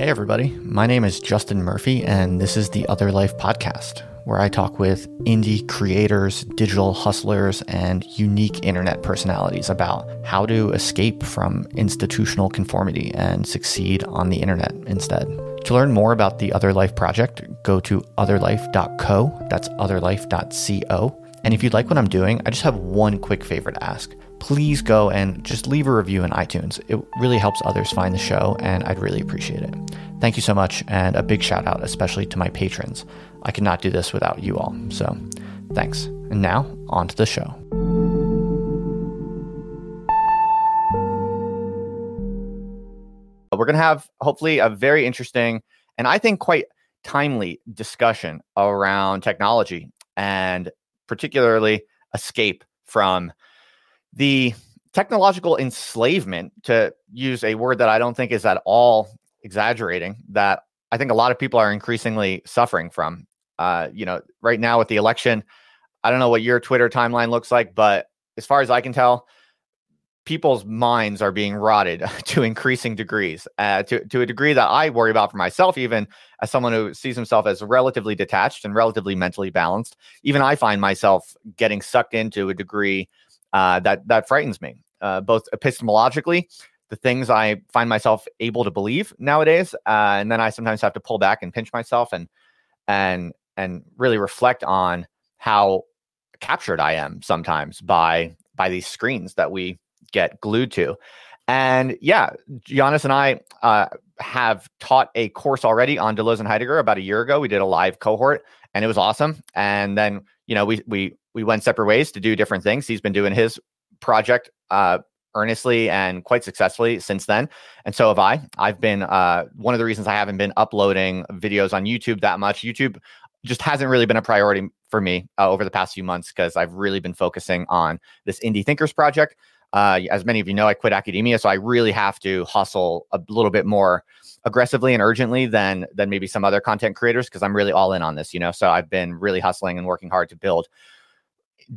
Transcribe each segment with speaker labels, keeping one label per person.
Speaker 1: Hey, everybody. My name is Justin Murphy, and this is the Other Life podcast, where I talk with indie creators, digital hustlers, and unique internet personalities about how to escape from institutional conformity and succeed on the internet instead. To learn more about the Other Life project, go to otherlife.co. That's otherlife.co. And if you'd like what I'm doing, I just have one quick favor to ask please go and just leave a review in iTunes. It really helps others find the show, and I'd really appreciate it. Thank you so much, and a big shout out, especially to my patrons. I could not do this without you all. So, thanks. And now, on to the show. We're going to have hopefully a very interesting and I think quite timely discussion around technology and particularly escape from the technological enslavement, to use a word that I don't think is at all exaggerating, that I think a lot of people are increasingly suffering from. Uh, you know, right now with the election, I don't know what your Twitter timeline looks like, but as far as I can tell, people's minds are being rotted to increasing degrees, uh, to to a degree that I worry about for myself, even as someone who sees himself as relatively detached and relatively mentally balanced. Even I find myself getting sucked into a degree uh, that that frightens me, uh, both epistemologically, the things I find myself able to believe nowadays, uh, and then I sometimes have to pull back and pinch myself and and and really reflect on how captured I am sometimes by by these screens that we get glued to. And yeah, Johannes and I uh, have taught a course already on Deleuze and Heidegger about a year ago. We did a live cohort, and it was awesome. And then you know we we we went separate ways to do different things. He's been doing his project uh, earnestly and quite successfully since then. And so have I. I've been uh, one of the reasons I haven't been uploading videos on YouTube that much. YouTube just hasn't really been a priority for me uh, over the past few months because I've really been focusing on this Indie Thinkers project. Uh, as many of you know, I quit academia, so I really have to hustle a little bit more aggressively and urgently than than maybe some other content creators because I'm really all in on this. You know, so I've been really hustling and working hard to build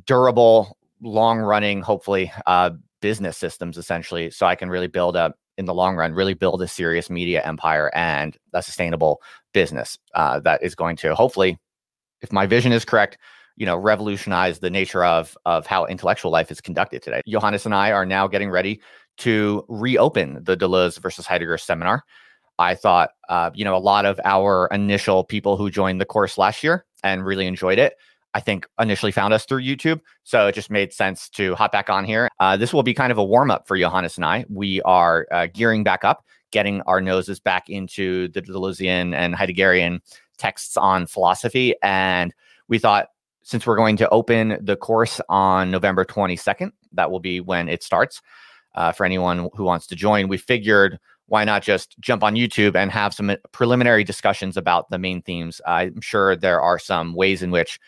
Speaker 1: durable, long running, hopefully, uh, business systems essentially. So I can really build up in the long run, really build a serious media empire and a sustainable business uh, that is going to hopefully, if my vision is correct, you know, revolutionize the nature of of how intellectual life is conducted today. Johannes and I are now getting ready to reopen the Deleuze versus Heidegger seminar. I thought, uh, you know, a lot of our initial people who joined the course last year and really enjoyed it I think initially found us through YouTube. So it just made sense to hop back on here. Uh, this will be kind of a warm up for Johannes and I. We are uh, gearing back up, getting our noses back into the Deleuzian and Heideggerian texts on philosophy. And we thought, since we're going to open the course on November 22nd, that will be when it starts. Uh, for anyone who wants to join, we figured why not just jump on YouTube and have some preliminary discussions about the main themes? I'm sure there are some ways in which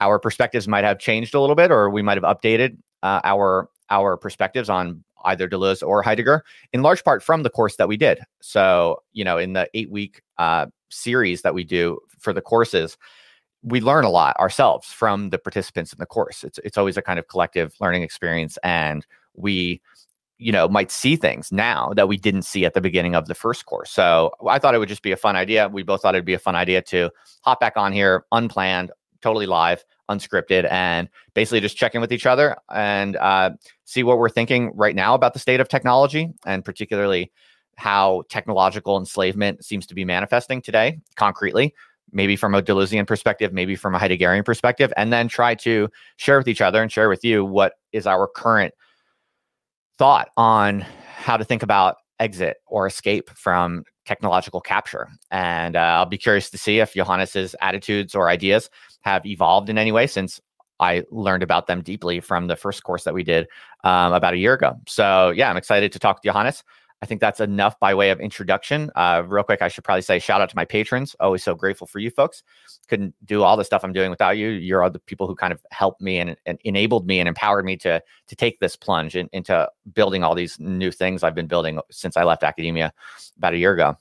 Speaker 1: our perspectives might have changed a little bit, or we might have updated uh, our our perspectives on either Deleuze or Heidegger, in large part from the course that we did. So, you know, in the eight week uh, series that we do for the courses, we learn a lot ourselves from the participants in the course. It's it's always a kind of collective learning experience, and we you know might see things now that we didn't see at the beginning of the first course so i thought it would just be a fun idea we both thought it'd be a fun idea to hop back on here unplanned totally live, unscripted, and basically just check in with each other and uh, see what we're thinking right now about the state of technology and particularly how technological enslavement seems to be manifesting today concretely maybe from a Deleuzian perspective, maybe from a Heideggerian perspective, and then try to share with each other and share with you what is our current thought on how to think about exit or escape from technological capture. And uh, I'll be curious to see if Johannes's attitudes or ideas have evolved in any way since I learned about them deeply from the first course that we did um, about a year ago. So yeah, I'm excited to talk to Johannes. I think that's enough by way of introduction. Uh, real quick, I should probably say shout out to my patrons. Always so grateful for you folks. Couldn't do all the stuff I'm doing without you. You're all the people who kind of helped me and, and enabled me and empowered me to to take this plunge in, into building all these new things I've been building since I left academia about a year ago.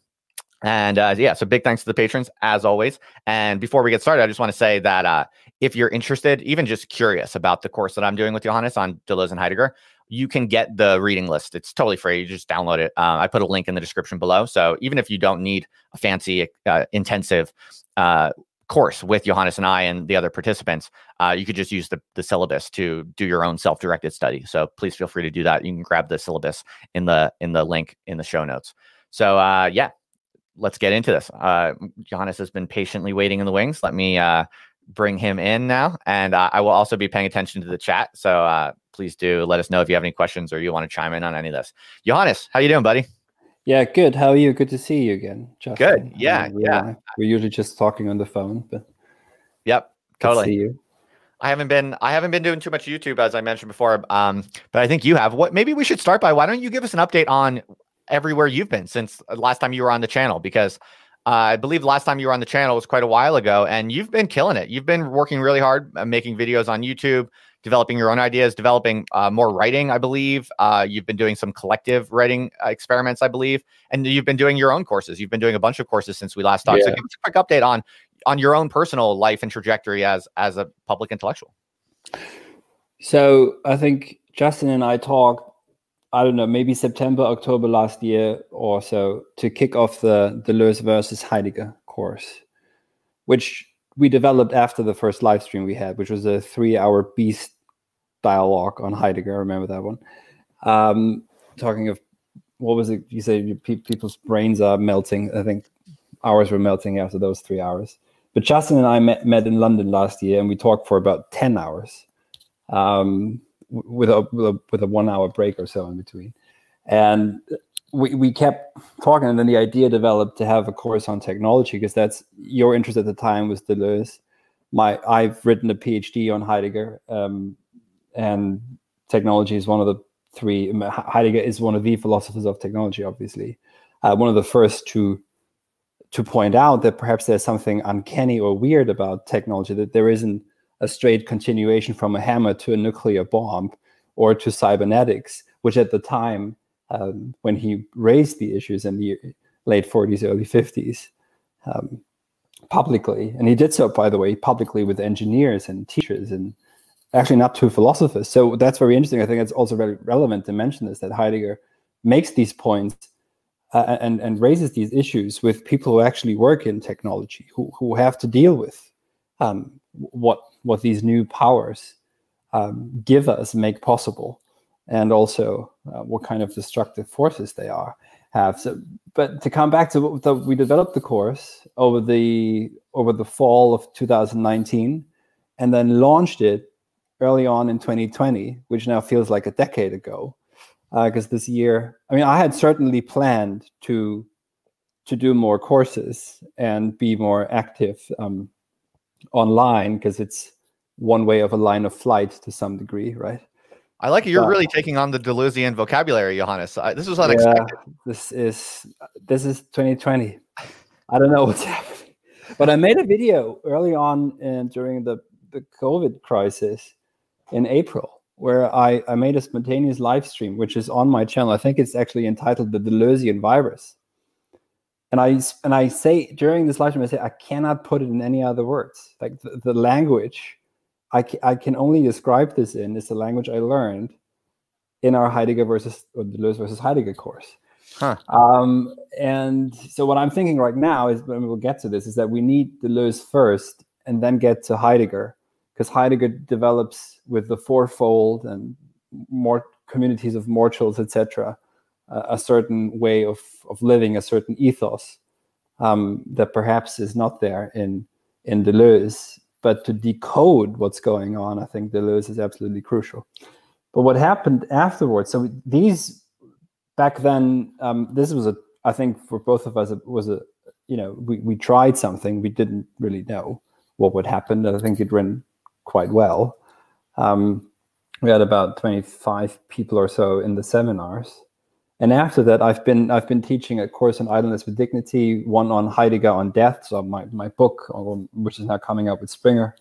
Speaker 1: And uh, yeah, so big thanks to the patrons as always. And before we get started, I just want to say that uh, if you're interested, even just curious about the course that I'm doing with Johannes on Deleuze and Heidegger, you can get the reading list. It's totally free. You just download it. Uh, I put a link in the description below. So even if you don't need a fancy, uh, intensive uh, course with Johannes and I and the other participants, uh, you could just use the, the syllabus to do your own self-directed study. So please feel free to do that. You can grab the syllabus in the in the link in the show notes. So uh, yeah, let's get into this. Uh, Johannes has been patiently waiting in the wings. Let me uh, bring him in now, and uh, I will also be paying attention to the chat. So uh, please do let us know if you have any questions or you want to chime in on any of this. Johannes, how you doing, buddy?
Speaker 2: Yeah, good. How are you? Good to see you again,
Speaker 1: Justin. Good. Yeah,
Speaker 2: we're,
Speaker 1: yeah.
Speaker 2: We're usually just talking on the phone, but
Speaker 1: yep, totally. see you. I haven't been I haven't been doing too much YouTube as I mentioned before, um, but I think you have. What maybe we should start by why don't you give us an update on everywhere you've been since last time you were on the channel because uh, I believe the last time you were on the channel was quite a while ago, and you've been killing it. You've been working really hard, uh, making videos on YouTube, developing your own ideas, developing uh, more writing. I believe uh, you've been doing some collective writing uh, experiments, I believe, and you've been doing your own courses. You've been doing a bunch of courses since we last talked. Yeah. So give us a quick update on on your own personal life and trajectory as as a public intellectual.
Speaker 2: So I think Justin and I talked I don't know, maybe September, October last year or so to kick off the Deleuze versus Heidegger course, which we developed after the first live stream we had, which was a three-hour beast dialogue on Heidegger. I remember that one. Um, talking of what was it? You say people's brains are melting. I think ours were melting after those three hours. But Justin and I met, met in London last year, and we talked for about ten hours. Um, with a, with a, one hour break or so in between. And we, we kept talking, and then the idea developed to have a course on technology because that's your interest at the time was Deleuze. My I've written a PhD on Heidegger, um, and technology is one of the three. Heidegger is one of the philosophers of technology, obviously, uh, one of the first to to point out that perhaps there's something uncanny or weird about technology that there isn't a straight continuation from a hammer to a nuclear bomb or to cybernetics, which at the time, um, when he raised the issues in the late 40s, early 50s, um, publicly, and he did so, by the way, publicly with engineers and teachers and actually not two philosophers. So that's very interesting. I think it's also very relevant to mention this that Heidegger makes these points uh, and, and raises these issues with people who actually work in technology, who, who have to deal with um, what what these new powers um, give us, make possible, and also uh, what kind of destructive forces they are have. So, but to come back to the, we developed the course over the over the fall of 2019, and then launched it early on in 2020, which now feels like a decade ago. Because uh, this year, I mean, I had certainly planned to to do more courses and be more active um, online because it's one way of a line of flight to some degree, right?
Speaker 1: I like it. You're really taking on the Deleuzian vocabulary, Johannes. I, this was unexpected. Yeah,
Speaker 2: this is this is 2020. I don't know what's happening, but I made a video early on in, during the the COVID crisis in April where I, I made a spontaneous live stream, which is on my channel. I think it's actually entitled the Deleuzian virus. And I and I say during this live stream, I say I cannot put it in any other words. Like the, the language I, I can only describe this in is the language I learned in our Heidegger versus or Deleuze versus Heidegger course. Huh. Um, and so what I'm thinking right now is when we'll get to this is that we need Deleuze first and then get to Heidegger because Heidegger develops with the fourfold and more communities of mortals, etc., uh, a certain way of of living, a certain ethos um, that perhaps is not there in in Deleuze but to decode what's going on, I think Deleuze is absolutely crucial. But what happened afterwards? So these back then, um, this was a, I think for both of us, it was a, you know, we, we tried something we didn't really know what would happen. I think it went quite well. Um, we had about 25 people or so in the seminars and after that i've been i've been teaching a course on idleness with dignity one on heidegger on death. So my, my book which is now coming out with springer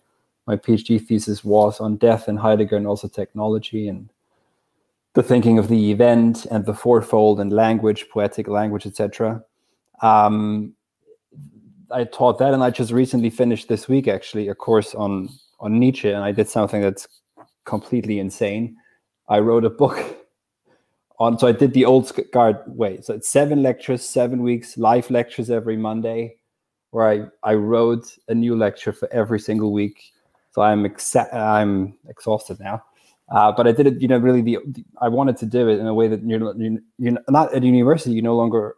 Speaker 2: my phd thesis was on death and heidegger and also technology and the thinking of the event and the fourfold and language poetic language etc um, i taught that and i just recently finished this week actually a course on on nietzsche and i did something that's completely insane. I wrote a book on. So I did the old guard way. So it's seven lectures, seven weeks, live lectures every Monday, where I I wrote a new lecture for every single week. So I'm exa- I'm exhausted now. Uh, but I did it, you know, really the, the, I wanted to do it in a way that you're, you're not at university. You no longer,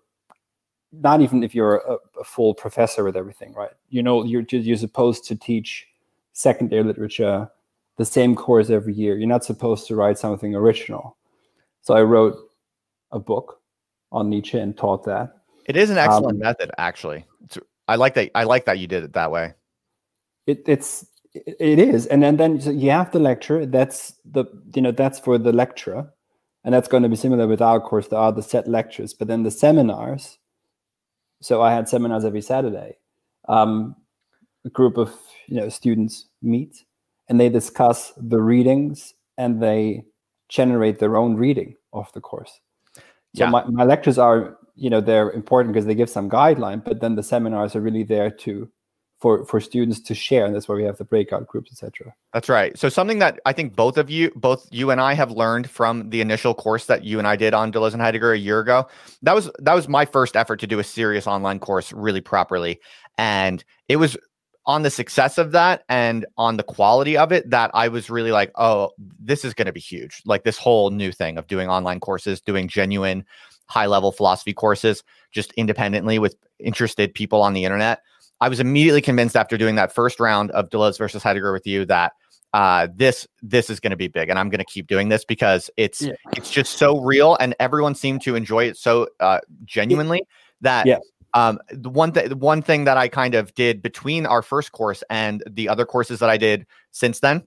Speaker 2: not even if you're a, a full professor with everything, right? You know, you're just you're supposed to teach secondary literature, the same course every year. You're not supposed to write something original. So I wrote a book on Nietzsche and taught that.
Speaker 1: It is an excellent um, method, actually. It's, I like that. I like that you did it that way.
Speaker 2: It, it's it is, and then then you have the lecture. That's the you know that's for the lecturer, and that's going to be similar with our course. There are the set lectures, but then the seminars. So I had seminars every Saturday. Um, a group of you know students meet and they discuss the readings and they generate their own reading of the course. So yeah. my, my lectures are, you know, they're important because they give some guideline, but then the seminars are really there to for for students to share and that's why we have the breakout groups etc
Speaker 1: that's right so something that i think both of you both you and i have learned from the initial course that you and i did on deleuze and heidegger a year ago that was that was my first effort to do a serious online course really properly and it was on the success of that and on the quality of it that I was really like, oh, this is going to be huge. Like this whole new thing of doing online courses, doing genuine high level philosophy courses just independently with interested people on the internet. I was immediately convinced after doing that first round of Deleuze versus Heidegger with you that uh, this this is going to be big, and I'm going to keep doing this because it's yeah. it's just so real, and everyone seemed to enjoy it so uh, genuinely that yeah. Um, the one one thing that I kind of did between our first course and the other courses that I did since then,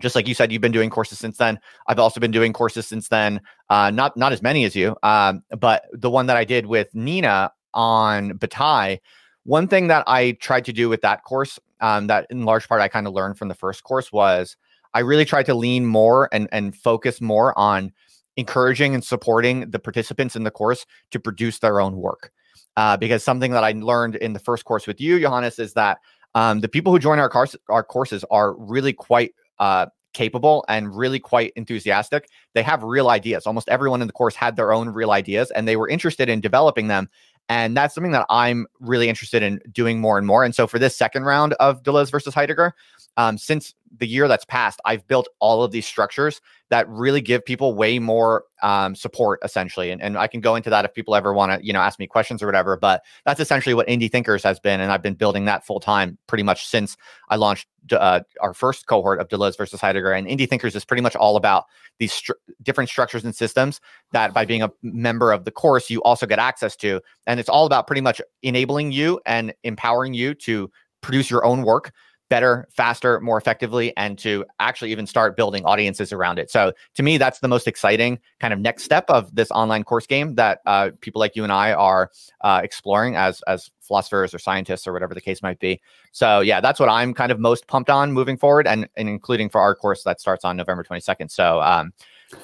Speaker 1: just like you said, you've been doing courses since then. I've also been doing courses since then. Uh, not not as many as you, um, but the one that I did with Nina on Bataille. One thing that I tried to do with that course, um, that in large part I kind of learned from the first course, was I really tried to lean more and and focus more on encouraging and supporting the participants in the course to produce their own work uh, because something that I learned in the first course with you, Johannes, is that um, the people who join our, course, our courses are really quite uh, capable and really quite enthusiastic. They have real ideas. Almost everyone in the course had their own real ideas and they were interested in developing them. And that's something that I'm really interested in doing more and more. And so for this second round of Deleuze versus Heidegger, um, since the year that's passed, I've built all of these structures that really give people way more um, support, essentially. And, and I can go into that if people ever want to, you know, ask me questions or whatever. But that's essentially what Indie Thinkers has been, and I've been building that full time pretty much since I launched uh, our first cohort of Deleuze versus Heidegger. And Indie Thinkers is pretty much all about these stru- different structures and systems that, by being a member of the course, you also get access to. And it's all about pretty much enabling you and empowering you to produce your own work better, faster, more effectively, and to actually even start building audiences around it. So to me, that's the most exciting kind of next step of this online course game that uh, people like you and I are uh, exploring as as philosophers or scientists or whatever the case might be. So yeah, that's what I'm kind of most pumped on moving forward, and, and including for our course that starts on November 22nd. So um,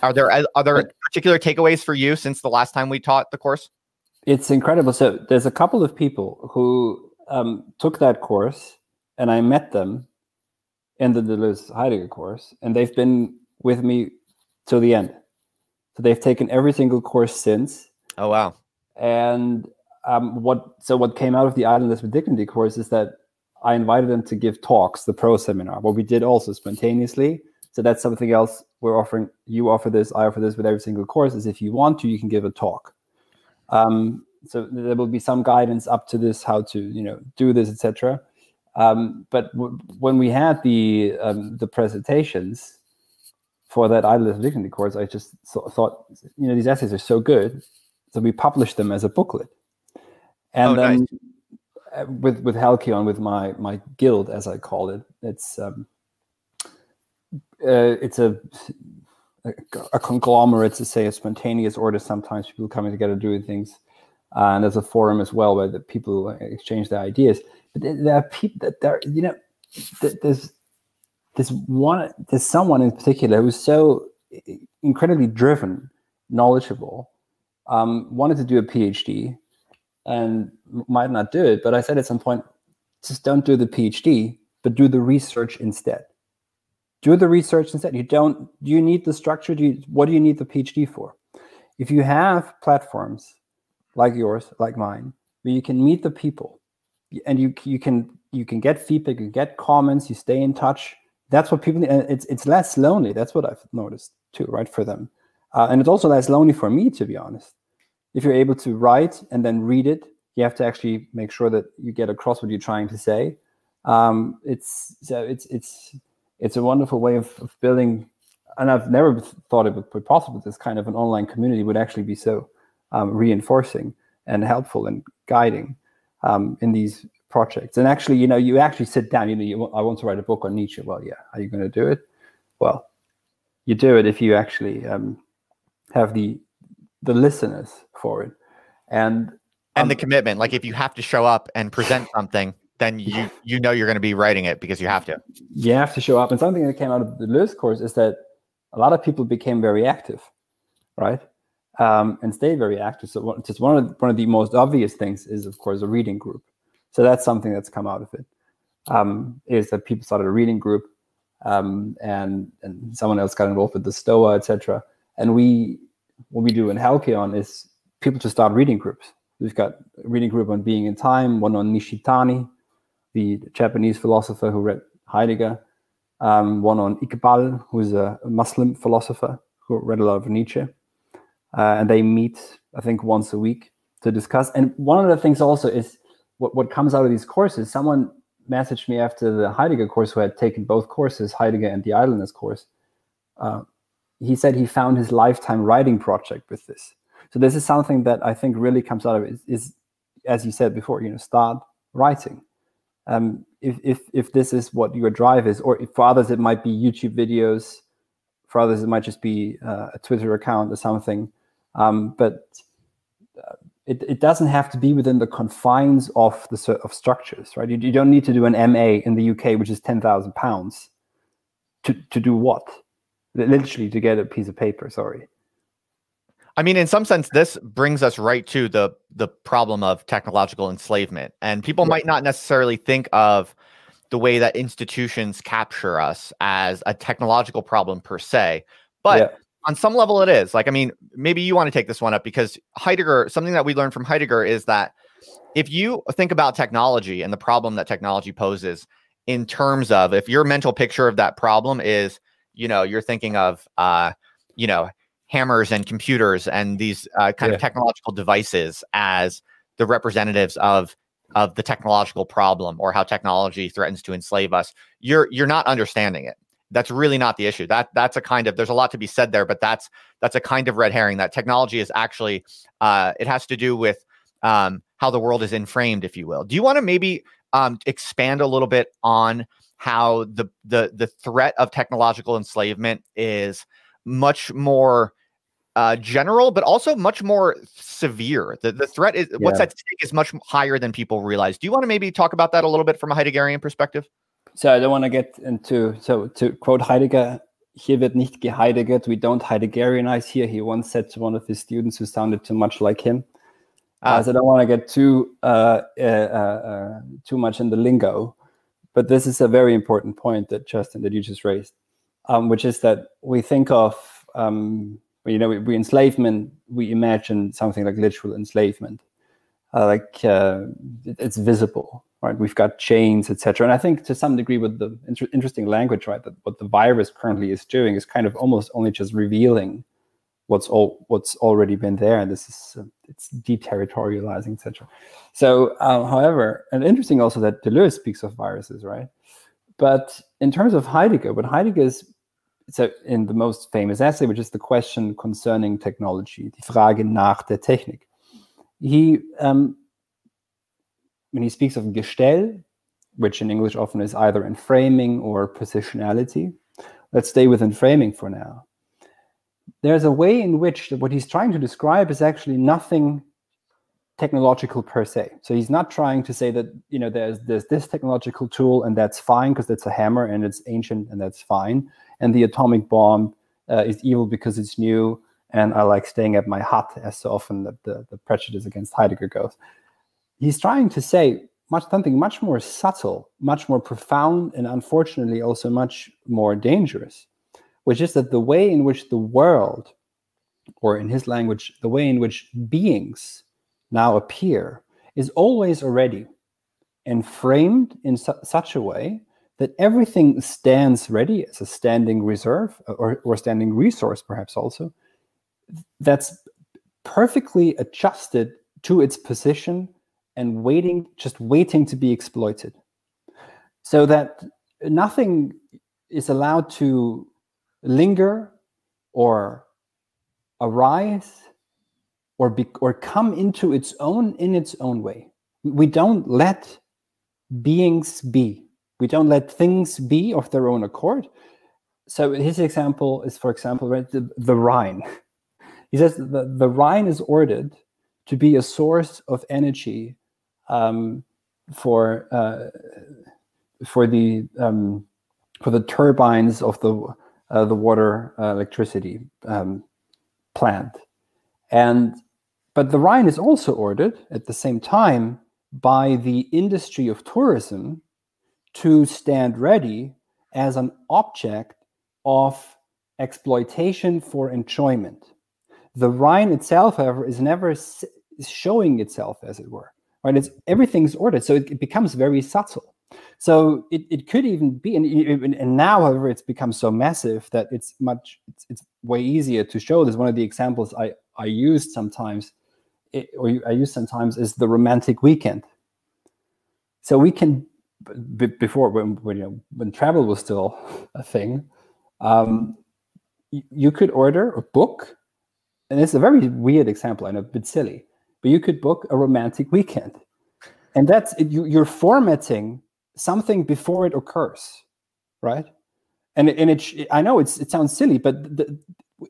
Speaker 1: are there other particular takeaways for you since the last time we taught the course?
Speaker 2: It's incredible. So there's a couple of people who um, took that course and I met them in the Deleuze Heidegger course, and they've been with me till the end. So they've taken every single course since.
Speaker 1: Oh wow!
Speaker 2: And um, what so what came out of the Idleness with Dignity course is that I invited them to give talks, the pro seminar, what we did also spontaneously. So that's something else we're offering. You offer this, I offer this with every single course. Is if you want to, you can give a talk. Um, so there will be some guidance up to this, how to you know do this, etc. Um, but when we had the um, the presentations for that idleness dignity course, I just th- thought, you know, these essays are so good, so we published them as a booklet. And oh, then nice. Uh, with with Halkyon, with my my guild, as I call it, it's um, uh, it's a a conglomerate to say a spontaneous order. Sometimes people coming together doing things, uh, and there's a forum as well where the people exchange their ideas there are people that there, you know, there's there's one there's someone in particular who's so incredibly driven, knowledgeable, um, wanted to do a PhD, and might not do it. But I said at some point, just don't do the PhD, but do the research instead. Do the research instead. You don't. Do you need the structure? Do you, what do you need the PhD for? if you have platforms like yours, like mine, where you can meet the people and you you can you can get feedback, you get comments, you stay in touch. That's what people it's it's less lonely. That's what I've noticed too, right? For them. Uh, and it's also less lonely for me, to be honest. If you're able to write and then read it, you have to actually make sure that you get across what you're trying to say. Um, it's so it's it's it's a wonderful way of, of building and I've never thought it would be possible. This kind of an online community would actually be so um, reinforcing and helpful and guiding um, in these projects. And actually, you know, you actually sit down. You know, you, I want to write a book on Nietzsche. Well, yeah, are you going to do it? Well, you do it if you actually um, have the the listeners for it, and
Speaker 1: and the um, commitment. Like if you have to show up and present something then you you know you're going to be writing it because you have to.
Speaker 2: You have to show up. And something that came out of the Deleuze course is that a lot of people became very active, right? Um, and stay very active. So just one of the, one of the most obvious things is, of course, a reading group. So that's something that's come out of it. Um, is that people started a reading group, um, and and someone else got involved with the Stoa, etc. And we what we do in Halkyon is people to start reading groups. We've got a reading group on Being and Time, one on Nishitani, the Japanese philosopher who read Heidegger, um, one on Iqbal, who's a Muslim philosopher who read a lot of Nietzsche. Uh, and they meet, I think, once a week to discuss. And one of the things also is what, what comes out of these courses. Someone messaged me after the Heidegger course who had taken both courses, Heidegger and the idleness course. Uh, he said he found his lifetime writing project with this. So this is something that I think really comes out of it is, is as you said before, you know, start writing um, if, if, if this is what your drive is, or for others it might be YouTube videos, for others it might just be uh, a Twitter account or something. Um, but uh, it, it doesn't have to be within the confines of the of structures, right? You, you don't need to do an MA in the UK, which is ten thousand pounds, to to do what? Literally to get a piece of paper. Sorry.
Speaker 1: I mean, in some sense, this brings us right to the the problem of technological enslavement, and people yeah. might not necessarily think of the way that institutions capture us as a technological problem per se, but yeah. On some level, it is. Like, I mean, maybe you want to take this one up because Heidegger. Something that we learned from Heidegger is that if you think about technology and the problem that technology poses in terms of if your mental picture of that problem is, you know, you're thinking of, uh, you know hammers and computers and these uh, kind yeah. of technological devices as the representatives of of the technological problem or how technology threatens to enslave us you're you're not understanding it that's really not the issue that that's a kind of there's a lot to be said there but that's that's a kind of red herring that technology is actually uh, it has to do with um, how the world is enframed if you will do you want to maybe um, expand a little bit on how the the the threat of technological enslavement is much more uh, general, but also much more severe. The the threat is yeah. what's at stake is much higher than people realize. Do you want to maybe talk about that a little bit from a Heideggerian perspective?
Speaker 2: So I don't want to get into so to quote Heidegger. Hier wird nicht geheidegert. We don't Heideggerianize here. He once said to one of his students who sounded too much like him. Uh, so I don't want to get too uh, uh, uh, too much in the lingo, but this is a very important point that Justin that you just raised, um, which is that we think of um, you know, we, we enslavement, we imagine something like literal enslavement, uh, like uh, it, it's visible, right? We've got chains, etc. And I think to some degree, with the inter- interesting language, right, that what the virus currently is doing is kind of almost only just revealing what's all what's already been there, and this is uh, it's deterritorializing, etc. So, um, however, and interesting also that Deleuze speaks of viruses, right? But in terms of Heidegger, what Heidegger is so in the most famous essay, which is the question concerning technology, die Frage nach der Technik. He, um, when he speaks of Gestell, which in English often is either enframing or positionality, let's stay with enframing for now. There's a way in which what he's trying to describe is actually nothing technological per se. So he's not trying to say that you know there's there's this technological tool and that's fine because it's a hammer and it's ancient and that's fine and the atomic bomb uh, is evil because it's new and I like staying at my hut as so often the, the, the prejudice against Heidegger goes. He's trying to say much something much more subtle, much more profound, and unfortunately also much more dangerous, which is that the way in which the world or in his language, the way in which beings now appear, is always already and framed in su- such a way that everything stands ready as a standing reserve or, or standing resource, perhaps also, that's perfectly adjusted to its position and waiting, just waiting to be exploited. So that nothing is allowed to linger or arise or be, or come into its own in its own way. We don't let beings be. We don't let things be of their own accord. So his example is, for example, right, the, the Rhine. He says the, the Rhine is ordered to be a source of energy um, for uh, for the um, for the turbines of the uh, the water uh, electricity um, plant, and but the Rhine is also ordered at the same time by the industry of tourism to stand ready as an object of exploitation for enjoyment. The Rhine itself, however, is never showing itself, as it were. Right? It's everything's ordered, so it, it becomes very subtle. So it, it could even be, and, and now, however, it's become so massive that it's much it's, it's way easier to show. This one of the examples I I used sometimes, it, or I use sometimes, is the romantic weekend. So we can before when when, you know, when travel was still a thing, um, you could order a book, and it's a very weird example. and a bit silly, but you could book a romantic weekend, and that's you, you're formatting something before it occurs, right? And and it I know it's it sounds silly, but the,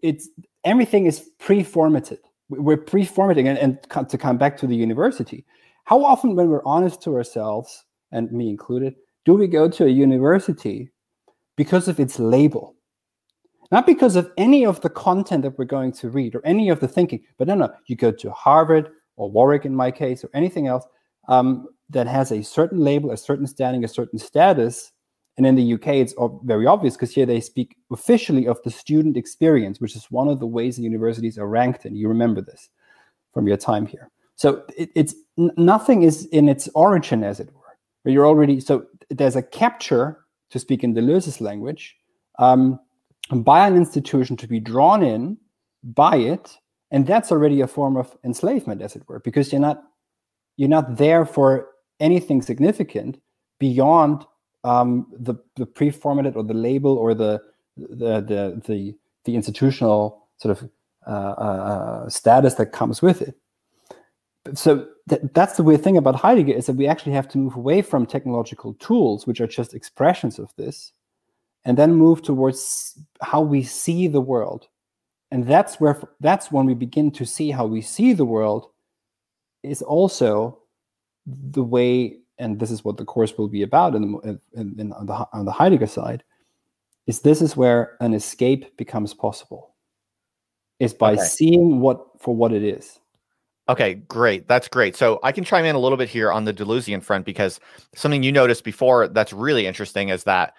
Speaker 2: it's everything is pre-formatted. We're pre-formatting, and, and to come back to the university, how often, when we're honest to ourselves, and me included, do we go to a university because of its label? Not because of any of the content that we're going to read or any of the thinking, but no, no, you go to Harvard or Warwick in my case or anything else um, that has a certain label, a certain standing, a certain status. And in the UK, it's very obvious because here they speak officially of the student experience, which is one of the ways the universities are ranked in. You remember this from your time here. So it, it's nothing is in its origin, as it were. But you're already so there's a capture, to speak in Deleuze's language, um, by an institution to be drawn in by it, and that's already a form of enslavement, as it were, because you're not you're not there for anything significant beyond um, the the pre-formatted or the label or the the the the, the institutional sort of uh, uh, status that comes with it. So th- that's the weird thing about Heidegger is that we actually have to move away from technological tools, which are just expressions of this, and then move towards how we see the world. And that's where that's when we begin to see how we see the world is also the way, and this is what the course will be about in the, in, in, on, the, on the Heidegger side, is this is where an escape becomes possible. Is by okay. seeing what for what it is.
Speaker 1: Okay, great. That's great. So I can chime in a little bit here on the Deleuzian front because something you noticed before that's really interesting is that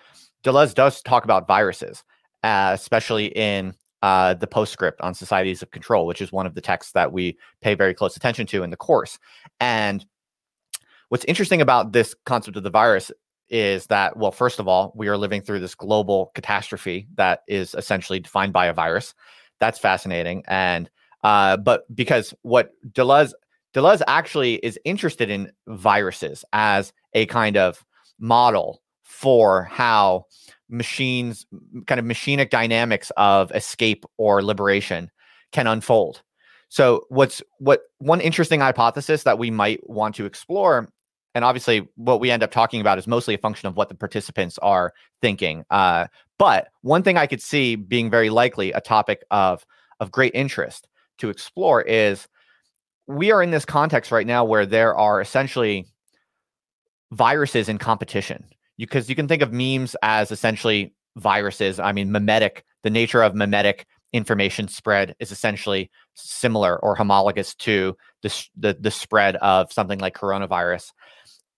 Speaker 1: Deleuze does talk about viruses, uh, especially in uh, the postscript on societies of control, which is one of the texts that we pay very close attention to in the course. And what's interesting about this concept of the virus is that, well, first of all, we are living through this global catastrophe that is essentially defined by a virus. That's fascinating. And uh, but because what Deleuze Deleuze actually is interested in viruses as a kind of model for how machines, kind of machinic dynamics of escape or liberation can unfold. So what's what one interesting hypothesis that we might want to explore, and obviously what we end up talking about is mostly a function of what the participants are thinking. Uh, but one thing I could see being very likely a topic of of great interest to explore is we are in this context right now where there are essentially viruses in competition because you, can think of memes as essentially viruses. I mean memetic the nature of memetic information spread is essentially similar or homologous to the, the, the spread of something like coronavirus.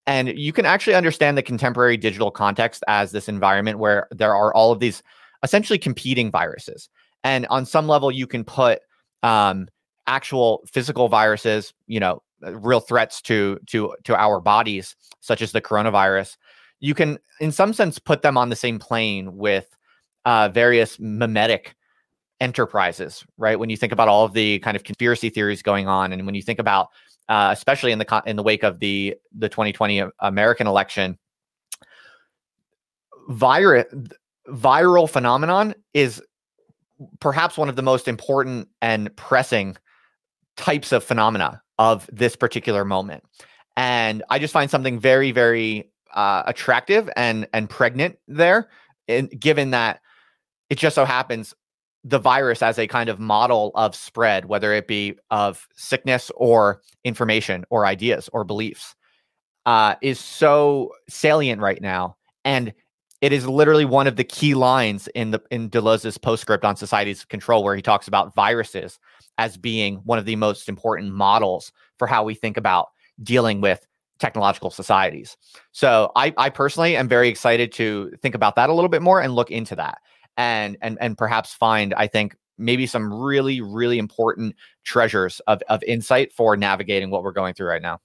Speaker 1: And you can actually understand the contemporary digital context as this environment where there are all of these essentially competing viruses. And on some level you can put um, actual physical viruses, you know, uh, real threats to to to our bodies, such as the coronavirus, you can, in some sense, put them on the same plane with uh, various memetic enterprises, right? When you think about all of the kind of conspiracy theories going on, and when you think about, uh, especially in the in the wake of the the 2020 American election, virus viral phenomenon is perhaps one of the most important and pressing types of phenomena of this particular moment. And I just find something very, very uh, attractive and and pregnant there, and given that it just so happens the virus as a kind of model of spread, whether it be of sickness or information or ideas or beliefs, uh, is so salient right now, and it is literally one of the key lines in the in Deleuze's postscript on society's control, where he talks about viruses as being one of the most important models for how we think about dealing with technological societies. So I, I personally am very excited to think about that a little bit more and look into that and and and perhaps find, I think, maybe some really, really important treasures of, of insight for navigating what we're going through right now.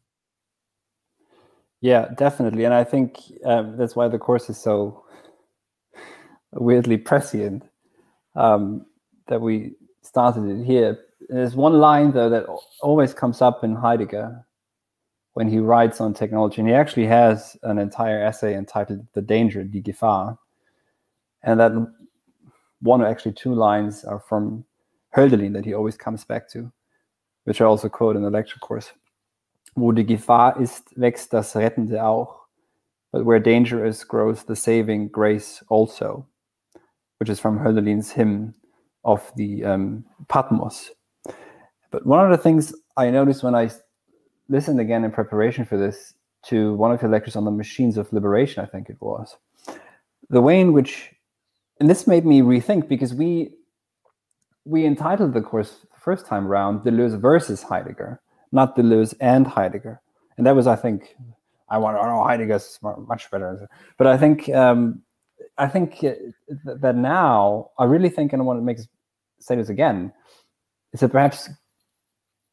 Speaker 2: Yeah, definitely. And I think um, that's why the course is so weirdly prescient um, that we started it here. There's one line, though, that always comes up in Heidegger when he writes on technology. And he actually has an entire essay entitled The Danger, Die Gefahr. And that one or actually two lines are from Hölderlin that he always comes back to, which I also quote in the lecture course. Wo die Gefahr ist, wächst das Rettende auch. But where danger is, grows the saving grace also, which is from Hölderlin's hymn of the um, Patmos. But one of the things I noticed when I listened again in preparation for this to one of your lectures on the machines of liberation, I think it was, the way in which, and this made me rethink because we we entitled the course the first time around Deleuze versus Heidegger, not Deleuze and Heidegger. And that was, I think, I want to know Heidegger's much better. But I think um, I think that now I really think, and I want to make say this again, is that perhaps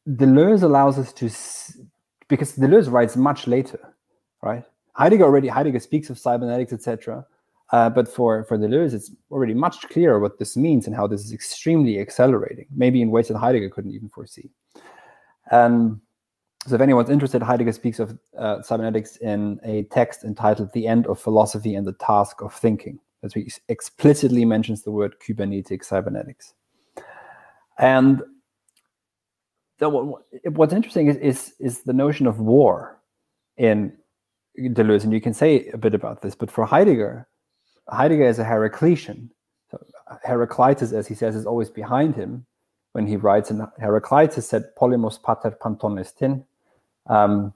Speaker 2: Deleuze allows us to, because Deleuze writes much later, right? Heidegger already Heidegger speaks of cybernetics, etc. Uh, but for for Deleuze, it's already much clearer what this means and how this is extremely accelerating, maybe in ways that Heidegger couldn't even foresee. Um, so if anyone's interested, Heidegger speaks of uh, cybernetics in a text entitled "The End of Philosophy and the Task of Thinking." As he explicitly mentions the word Kybernetik cybernetics. And what's interesting is, is, is the notion of war in Deleuze, and you can say a bit about this. But for Heidegger, Heidegger is a Heraclitean. So Heraclitus, as he says, is always behind him when he writes. And Heraclitus said, "Polemos pater panton estin," um,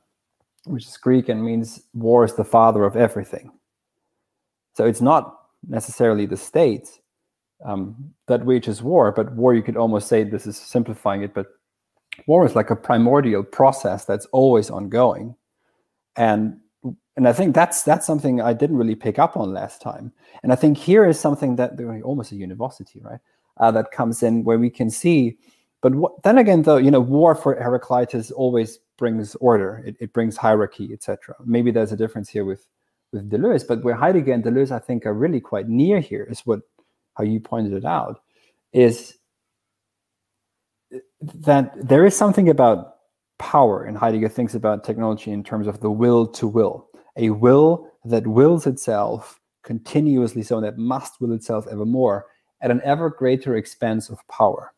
Speaker 2: which is Greek and means war is the father of everything. So it's not necessarily the state um, that wages war, but war, you could almost say this is simplifying it, but war is like a primordial process that's always ongoing. And and I think that's that's something I didn't really pick up on last time. And I think here is something that almost a university, right? Uh, that comes in where we can see. But what, then again, though, you know, war for Heraclitus always brings order. It, it brings hierarchy, etc. Maybe there's a difference here with with Deleuze, but where Heidegger and Deleuze, I think, are really quite near here is what how you pointed it out is that there is something about power, and Heidegger thinks about technology in terms of the will to will, a will that wills itself continuously, so that must will itself evermore at an ever greater expanse of power.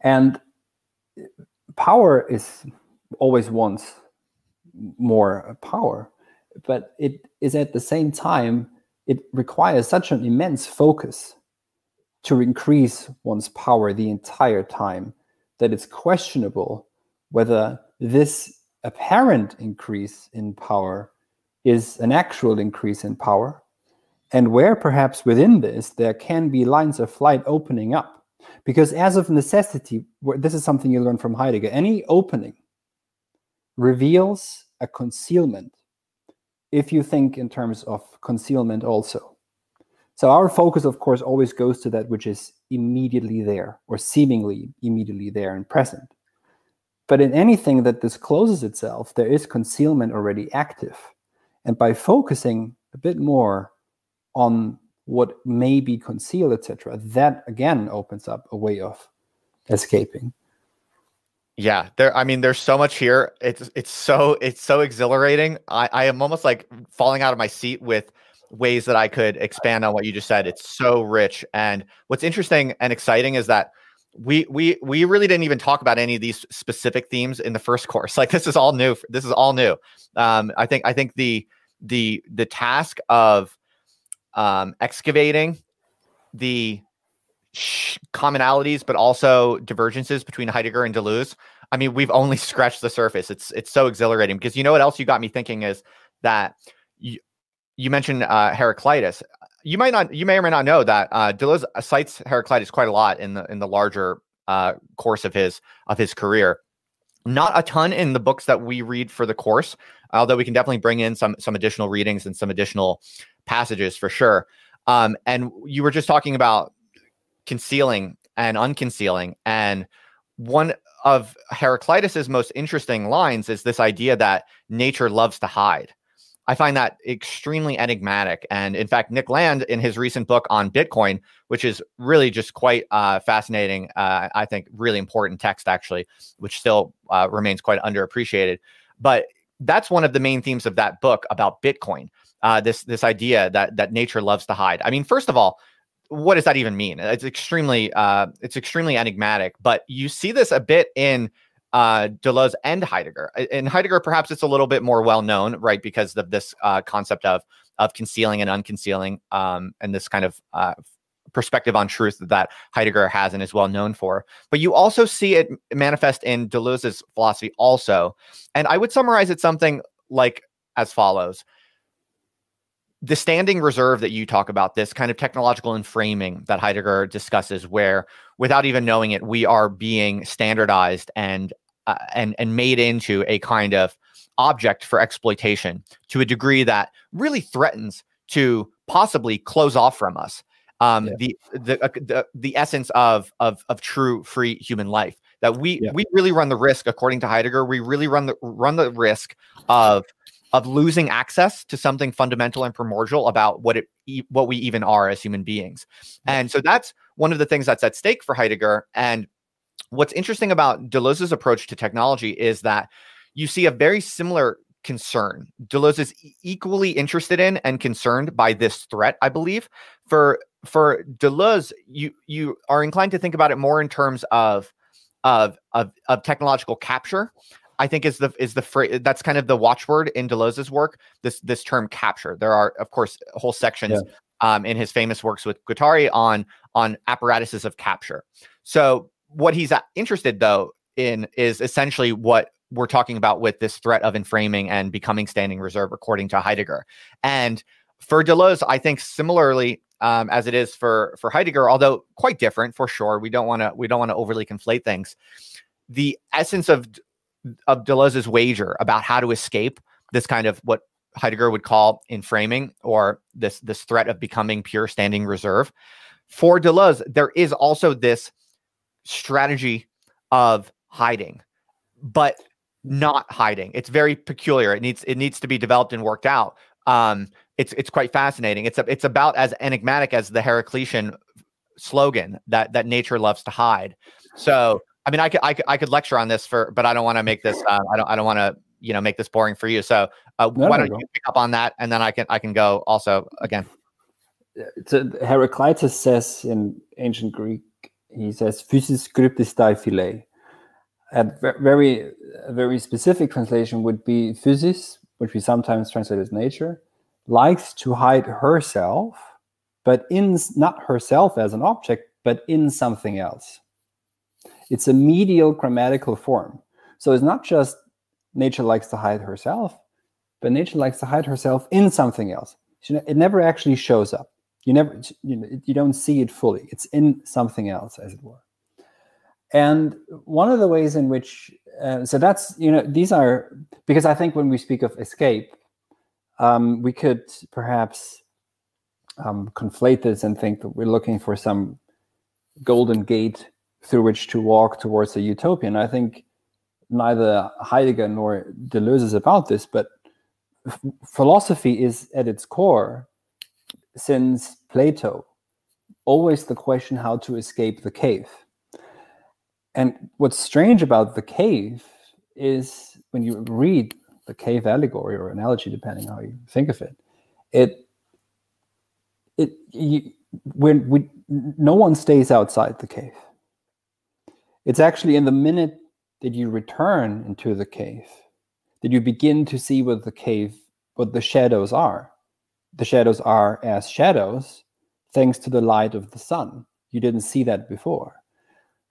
Speaker 2: And power is always wants more power but it is at the same time it requires such an immense focus to increase one's power the entire time that it's questionable whether this apparent increase in power is an actual increase in power and where perhaps within this there can be lines of flight opening up because as of necessity this is something you learn from heidegger any opening reveals a concealment if you think in terms of concealment also. So our focus, of course, always goes to that which is immediately there or seemingly immediately there and present. But in anything that discloses itself, there is concealment already active. And by focusing a bit more on what may be concealed, etc., that again opens up a way of escaping.
Speaker 1: Yeah, there. I mean, there's so much here. It's it's so it's so exhilarating. I, I am almost like falling out of my seat with ways that I could expand on what you just said. It's so rich. And what's interesting and exciting is that we we we really didn't even talk about any of these specific themes in the first course. Like this is all new. This is all new. Um, I think I think the the the task of um, excavating the sh- commonalities, but also divergences between Heidegger and Deleuze. I mean, we've only scratched the surface. It's it's so exhilarating because you know what else you got me thinking is that you you mentioned uh, Heraclitus. You might not, you may or may not know that uh, Deleuze cites Heraclitus quite a lot in the in the larger uh, course of his of his career. Not a ton in the books that we read for the course, although we can definitely bring in some some additional readings and some additional passages for sure. Um, and you were just talking about concealing and unconcealing, and one of Heraclitus's most interesting lines is this idea that nature loves to hide. I find that extremely enigmatic. And in fact, Nick Land, in his recent book on Bitcoin, which is really just quite uh, fascinating, uh, I think really important text actually, which still uh, remains quite underappreciated. But that's one of the main themes of that book about Bitcoin. Uh, this this idea that that nature loves to hide. I mean, first of all, what does that even mean? It's extremely uh, it's extremely enigmatic. But you see this a bit in uh, Deleuze and Heidegger. In Heidegger, perhaps it's a little bit more well known, right, because of this uh, concept of of concealing and unconcealing, um, and this kind of uh, perspective on truth that Heidegger has and is well known for. But you also see it manifest in Deleuze's philosophy, also. And I would summarize it something like as follows the standing reserve that you talk about, this kind of technological enframing that Heidegger discusses, where without even knowing it, we are being standardized and uh, and and made into a kind of object for exploitation to a degree that really threatens to possibly close off from us um, yeah. the the, uh, the the essence of of of true free human life. That we yeah. we really run the risk, according to Heidegger, we really run the run the risk of of losing access to something fundamental and primordial about what it what we even are as human beings. And so that's one of the things that's at stake for Heidegger. And what's interesting about Deleuze's approach to technology is that you see a very similar concern. Deleuze is equally interested in and concerned by this threat, I believe. For for Deleuze, you you are inclined to think about it more in terms of of of, of technological capture I think is the is the phrase that's kind of the watchword in Deleuze's work. This this term capture. There are of course whole sections yeah. um, in his famous works with Guattari on on apparatuses of capture. So what he's interested though in is essentially what we're talking about with this threat of enframing and becoming standing reserve, according to Heidegger. And for Deleuze, I think similarly um, as it is for for Heidegger, although quite different for sure. We don't want to we don't want to overly conflate things. The essence of of Deleuze's wager about how to escape this kind of what Heidegger would call enframing or this this threat of becoming pure standing reserve. For Deleuze, there is also this strategy of hiding, but not hiding. It's very peculiar. It needs it needs to be developed and worked out. Um, it's it's quite fascinating. It's a, it's about as enigmatic as the Heraclitean slogan that that nature loves to hide. So I mean, I could, I could, I could lecture on this for, but I don't want to make this, uh, I don't, I don't want to, you know, make this boring for you. So uh, no, why don't no. you pick up on that, and then I can, I can go also again.
Speaker 2: So Heraclitus says in ancient Greek, he says, "Physis dai phile." A very, very specific translation would be physis, which we sometimes translate as nature, likes to hide herself, but in not herself as an object, but in something else. It's a medial grammatical form. So it's not just nature likes to hide herself, but nature likes to hide herself in something else. It never actually shows up. You never, you, know, you don't see it fully. It's in something else, as it were. And one of the ways in which, uh, so that's, you know, these are, because I think when we speak of escape, um, we could perhaps um, conflate this and think that we're looking for some golden gate through which to walk towards a utopian. I think neither Heidegger nor Deleuze is about this, but philosophy is at its core, since Plato, always the question how to escape the cave. And what's strange about the cave is when you read the cave allegory or analogy, depending how you think of it, it it you, when we no one stays outside the cave. It's actually in the minute that you return into the cave that you begin to see what the cave, what the shadows are. The shadows are as shadows, thanks to the light of the sun. You didn't see that before.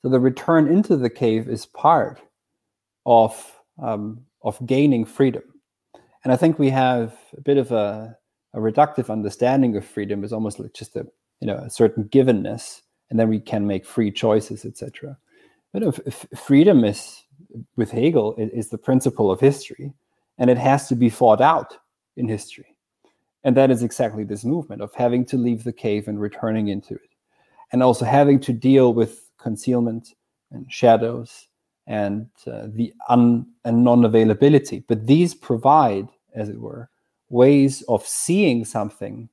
Speaker 2: So the return into the cave is part of um, of gaining freedom. And I think we have a bit of a, a reductive understanding of freedom is almost like just a you know a certain givenness, and then we can make free choices, etc. But if, freedom is with Hegel is the principle of history, and it has to be fought out in history. And that is exactly this movement of having to leave the cave and returning into it, and also having to deal with concealment and shadows and uh, the un and non-availability. But these provide, as it were, ways of seeing something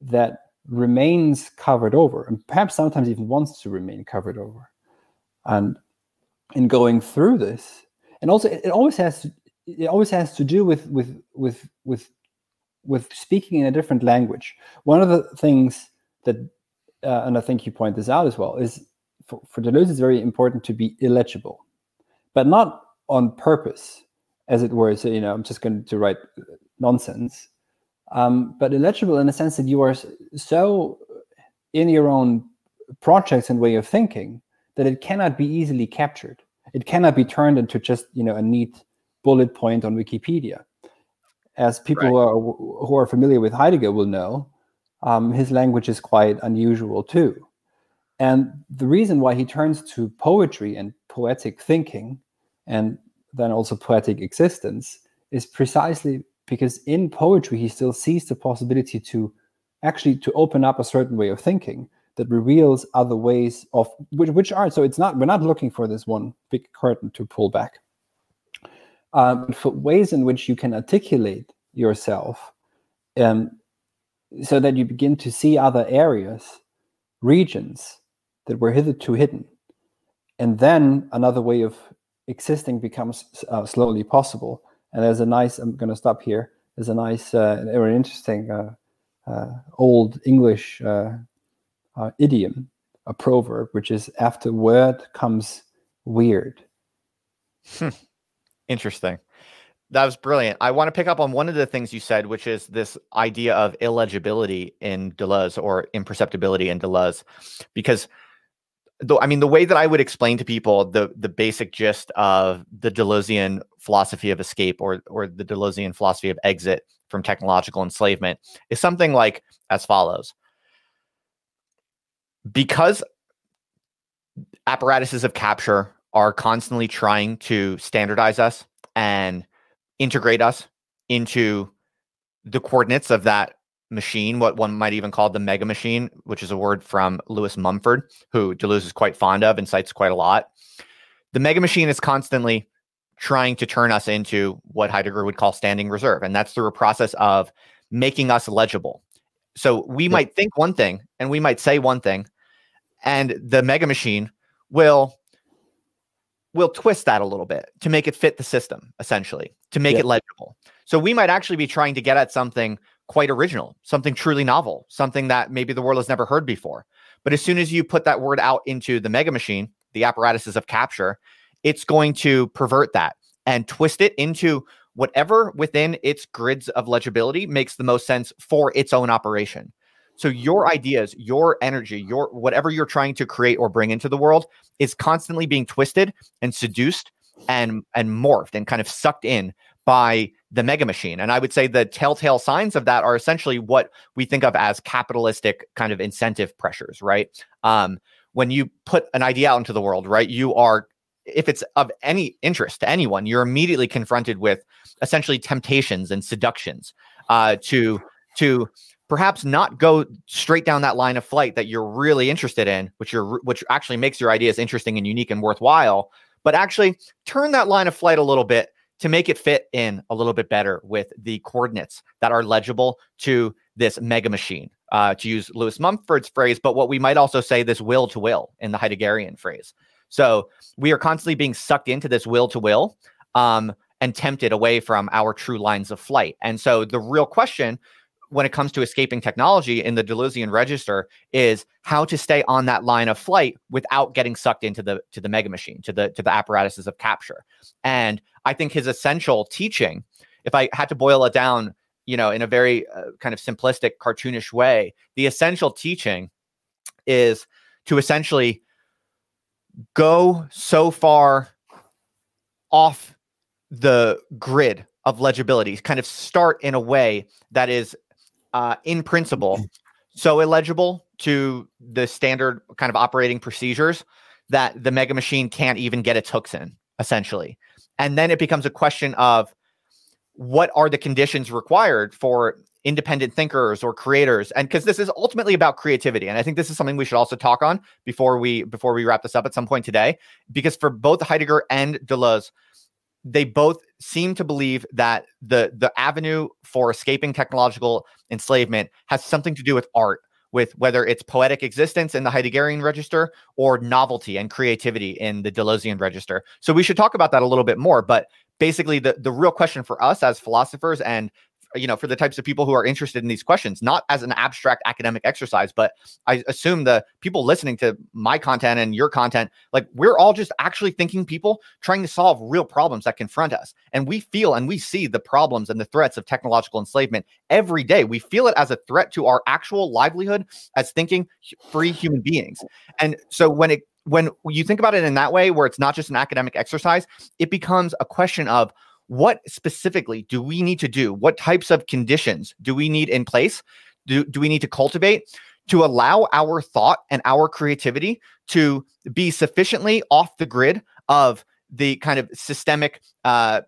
Speaker 2: that remains covered over, and perhaps sometimes even wants to remain covered over. And in going through this, and also it always has to, it always has to do with with with with with speaking in a different language. One of the things that, uh, and I think you point this out as well, is for, for Deleuze, it's very important to be illegible but not on purpose, as it were. So, you know, I'm just going to write nonsense, um, but illegible in the sense that you are so in your own projects and way of thinking that it cannot be easily captured. It cannot be turned into just, you know, a neat bullet point on Wikipedia. As people right. who, are, who are familiar with Heidegger will know, um, his language is quite unusual too. And the reason why he turns to poetry and poetic thinking and then also poetic existence is precisely because in poetry he still sees the possibility to actually to open up a certain way of thinking that reveals other ways of which, which are so it's not we're not looking for this one big curtain to pull back um, for ways in which you can articulate yourself um, so that you begin to see other areas regions that were hitherto hidden. And then another way of existing becomes uh, slowly possible. And there's a nice, I'm going to stop here. There's a nice, uh, very interesting uh, uh old English uh, uh, idiom, a proverb, which is after word comes weird.
Speaker 1: Interesting. That was brilliant. I want to pick up on one of the things you said, which is this idea of illegibility in Deleuze or imperceptibility in Deleuze, because though I mean the way that I would explain to people the the basic gist of the Deleuzean philosophy of escape or or the Deleuzean philosophy of exit from technological enslavement is something like as follows. Because apparatuses of capture are constantly trying to standardize us and integrate us into the coordinates of that machine, what one might even call the mega machine, which is a word from Lewis Mumford, who Deleuze is quite fond of and cites quite a lot. The mega machine is constantly trying to turn us into what Heidegger would call standing reserve. And that's through a process of making us legible. So we yeah. might think one thing and we might say one thing, and the mega machine will will twist that a little bit to make it fit the system, essentially, to make yeah. it legible. So we might actually be trying to get at something quite original, something truly novel, something that maybe the world has never heard before. But as soon as you put that word out into the mega machine, the apparatuses of capture, it's going to pervert that and twist it into whatever within its grids of legibility makes the most sense for its own operation. So your ideas, your energy, your whatever you're trying to create or bring into the world is constantly being twisted and seduced and and morphed and kind of sucked in by the mega machine. And I would say the telltale signs of that are essentially what we think of as capitalistic kind of incentive pressures, right? Um, when you put an idea out into the world, right, you are, if it's of any interest to anyone, you're immediately confronted with essentially temptations and seductions uh, to to perhaps not go straight down that line of flight that you're really interested in, which you're which actually makes your ideas interesting and unique and worthwhile, but actually turn that line of flight a little bit to make it fit in a little bit better with the coordinates that are legible to this mega machine, uh, to use Lewis Mumford's phrase, but what we might also say this will to will in the Heideggerian phrase. So we are constantly being sucked into this will to will um, and tempted away from our true lines of flight. And so the real question when it comes to escaping technology in the Deleuzian register is how to stay on that line of flight without getting sucked into the to the mega machine, to the to the apparatuses of capture. And I think his essential teaching, if I had to boil it down, you know, in a very uh, kind of simplistic, cartoonish way, the essential teaching is to essentially go so far off the grid of legibility, kind of start in a way that is, uh, in principle, so illegible to the standard kind of operating procedures that the mega machine can't even get its hooks in, essentially. And then it becomes a question of what are the conditions required for independent thinkers or creators and because this is ultimately about creativity and i think this is something we should also talk on before we before we wrap this up at some point today because for both heidegger and deleuze they both seem to believe that the the avenue for escaping technological enslavement has something to do with art with whether it's poetic existence in the Heideggerian register or novelty and creativity in the Deleuzian register. So we should talk about that a little bit more. But basically, the, the real question for us as philosophers and you know for the types of people who are interested in these questions not as an abstract academic exercise but i assume the people listening to my content and your content like we're all just actually thinking people trying to solve real problems that confront us. And we feel and we see the problems and the threats of technological enslavement every day. We feel it as a threat to our actual livelihood as thinking free human beings. And so when it when you think about it in that way where it's not just an academic exercise it becomes a question of what specifically do we need to do? What types of conditions do we need in place? Do, do we need to cultivate to allow our thought and our creativity to be sufficiently off the grid of the kind of systemic uh,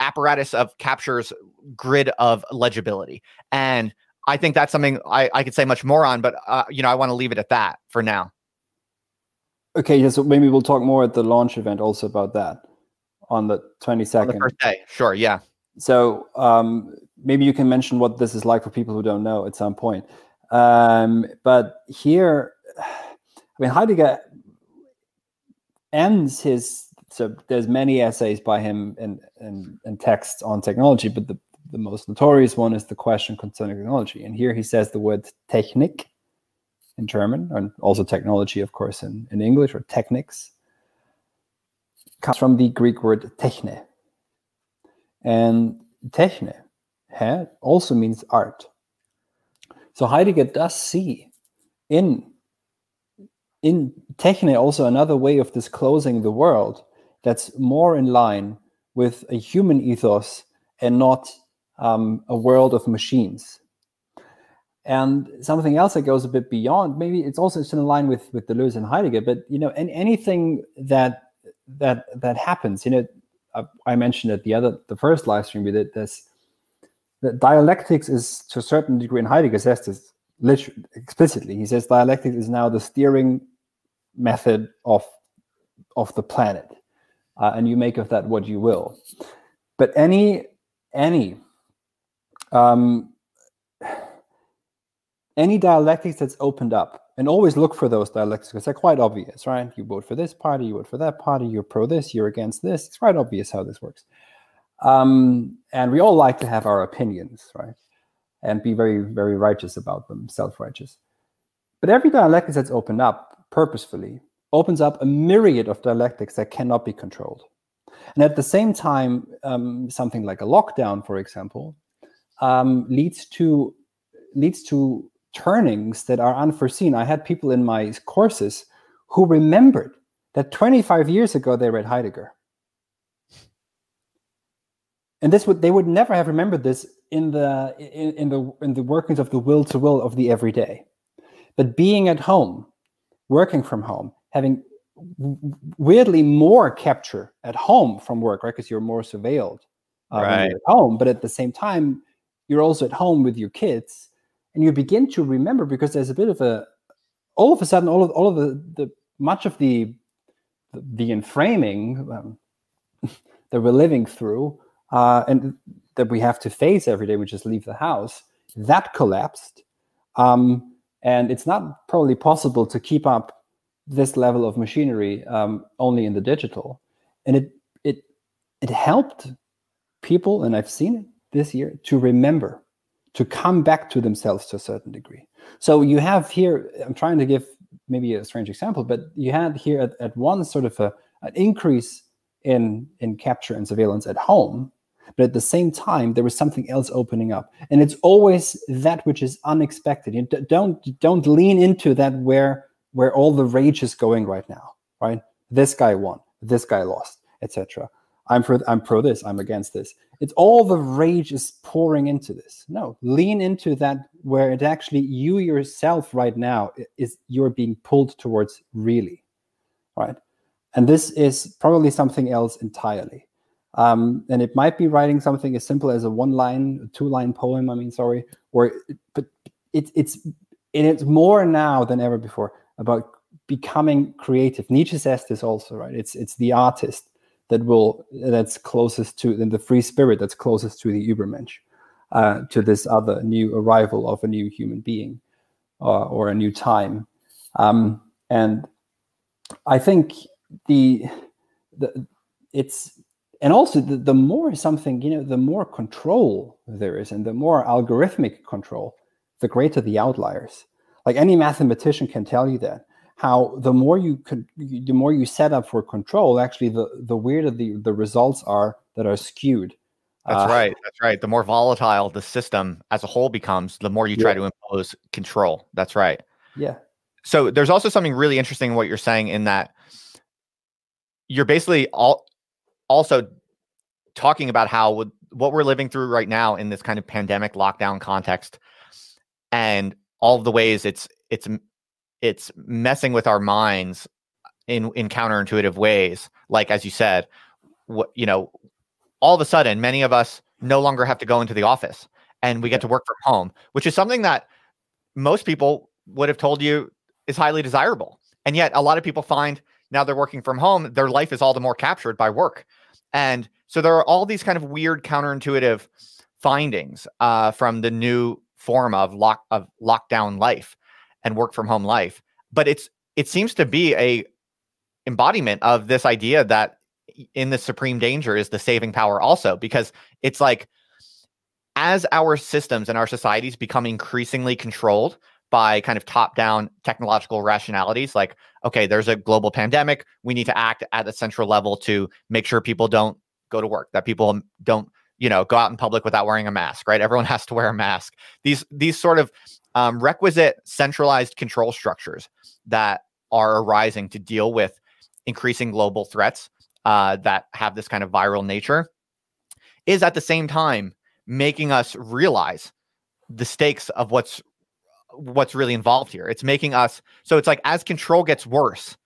Speaker 1: apparatus of captures grid of legibility? And I think that's something I, I could say much more on, but uh, you know, I want to leave it at that for now.
Speaker 2: Okay, yeah, so maybe we'll talk more at the launch event also about that on the 22nd. On the
Speaker 1: first day, sure, yeah.
Speaker 2: So um, maybe you can mention what this is like for people who don't know at some point. Um, but here, I mean, Heidegger ends his so there's many essays by him and and, and texts on technology, but the, the most notorious one is the question concerning technology. And here he says the word Technik in German, and also technology, of course, in, in English, or technics comes from the Greek word techne. And techne also means art. So Heidegger does see in, in techne also another way of disclosing the world that's more in line with a human ethos and not um, a world of machines. And something else that goes a bit beyond, maybe it's also in line with with Deleuze and Heidegger, but you know, and anything that that that happens. You know, I, mentioned at the other the first live stream we did this. That dialectics is to a certain degree, and Heidegger says this literally explicitly. He says dialectics is now the steering method of of the planet, uh, and you make of that what you will. But any any um, any dialectics that's opened up and always look for those dialectics because they're quite obvious, right? You vote for this party, you vote for that party, you're pro this, you're against this. It's quite obvious how this works. Um, and we all like to have our opinions, right? And be very, very righteous about them, self righteous. But every dialectic that's opened up purposefully opens up a myriad of dialectics that cannot be controlled. And at the same time, um, something like a lockdown, for example, um, leads to leads to turnings that are unforeseen. I had people in my courses who remembered that 25 years ago they read Heidegger. And this would they would never have remembered this in the in, in the in the workings of the will to will of the everyday. But being at home, working from home, having weirdly more capture at home from work, right? Because you're more surveilled uh,
Speaker 1: right.
Speaker 2: at home, but at the same time, you're also at home with your kids and you begin to remember because there's a bit of a all of a sudden all of all of the, the much of the the enframing um, that we're living through uh, and that we have to face every day, we just leave the house, that collapsed. Um, and it's not probably possible to keep up this level of machinery um, only in the digital. And it it it helped people, and I've seen it this year, to remember, to come back to themselves to a certain degree. So you have here, I'm trying to give maybe a strange example, but you had here at, at once sort of a, an increase in in capture and surveillance at home, but at the same time there was something else opening up, and it's always that which is unexpected. You don't don't lean into that where where all the rage is going right now, right? This guy won, this guy lost, etc. I'm for I'm pro this, I'm against this. It's all the rage is pouring into this. No, lean into that where it actually you yourself right now is you're being pulled towards really, right? And this is probably something else entirely. Um, and it might be writing something as simple as a one-line, two-line poem. I mean, sorry, or but it, it's it's more now than ever before about becoming creative. Nietzsche says this also, right? It's it's the artist that will that's closest to the free spirit that's closest to the Übermensch, uh, to this other new arrival of a new human being, uh, or a new time, um, and I think the the it's and also the, the more something you know the more control there is and the more algorithmic control the greater the outliers. Like any mathematician can tell you that how the more you could the more you set up for control actually the the weirder the the results are that are skewed.
Speaker 1: That's uh, right that's right. The more volatile the system as a whole becomes the more you try to impose control. That's right.
Speaker 2: Yeah.
Speaker 1: So there's also something really interesting in what you're saying in that you're basically all also talking about how what we're living through right now in this kind of pandemic lockdown context and all of the ways it's it's it's messing with our minds in in counterintuitive ways like as you said what you know all of a sudden many of us no longer have to go into the office and we get to work from home which is something that most people would have told you is highly desirable. And yet a lot of people find now they're working from home their life is all the more captured by work. And so there are all these kind of weird counterintuitive findings uh, from the new form of lock of lockdown life and work from home life. But it's it seems to be a embodiment of this idea that in the supreme danger is the saving power also because it's like as our systems and our societies become increasingly controlled by kind of top down technological rationalities like okay there's a global pandemic we need to act at a central level to make sure people don't go to work that people don't you know go out in public without wearing a mask right everyone has to wear a mask these these sort of um, requisite centralized control structures that are arising to deal with increasing global threats uh, that have this kind of viral nature is at the same time making us realize the stakes of what's what's really involved here. It's making us so it's like as control gets worse,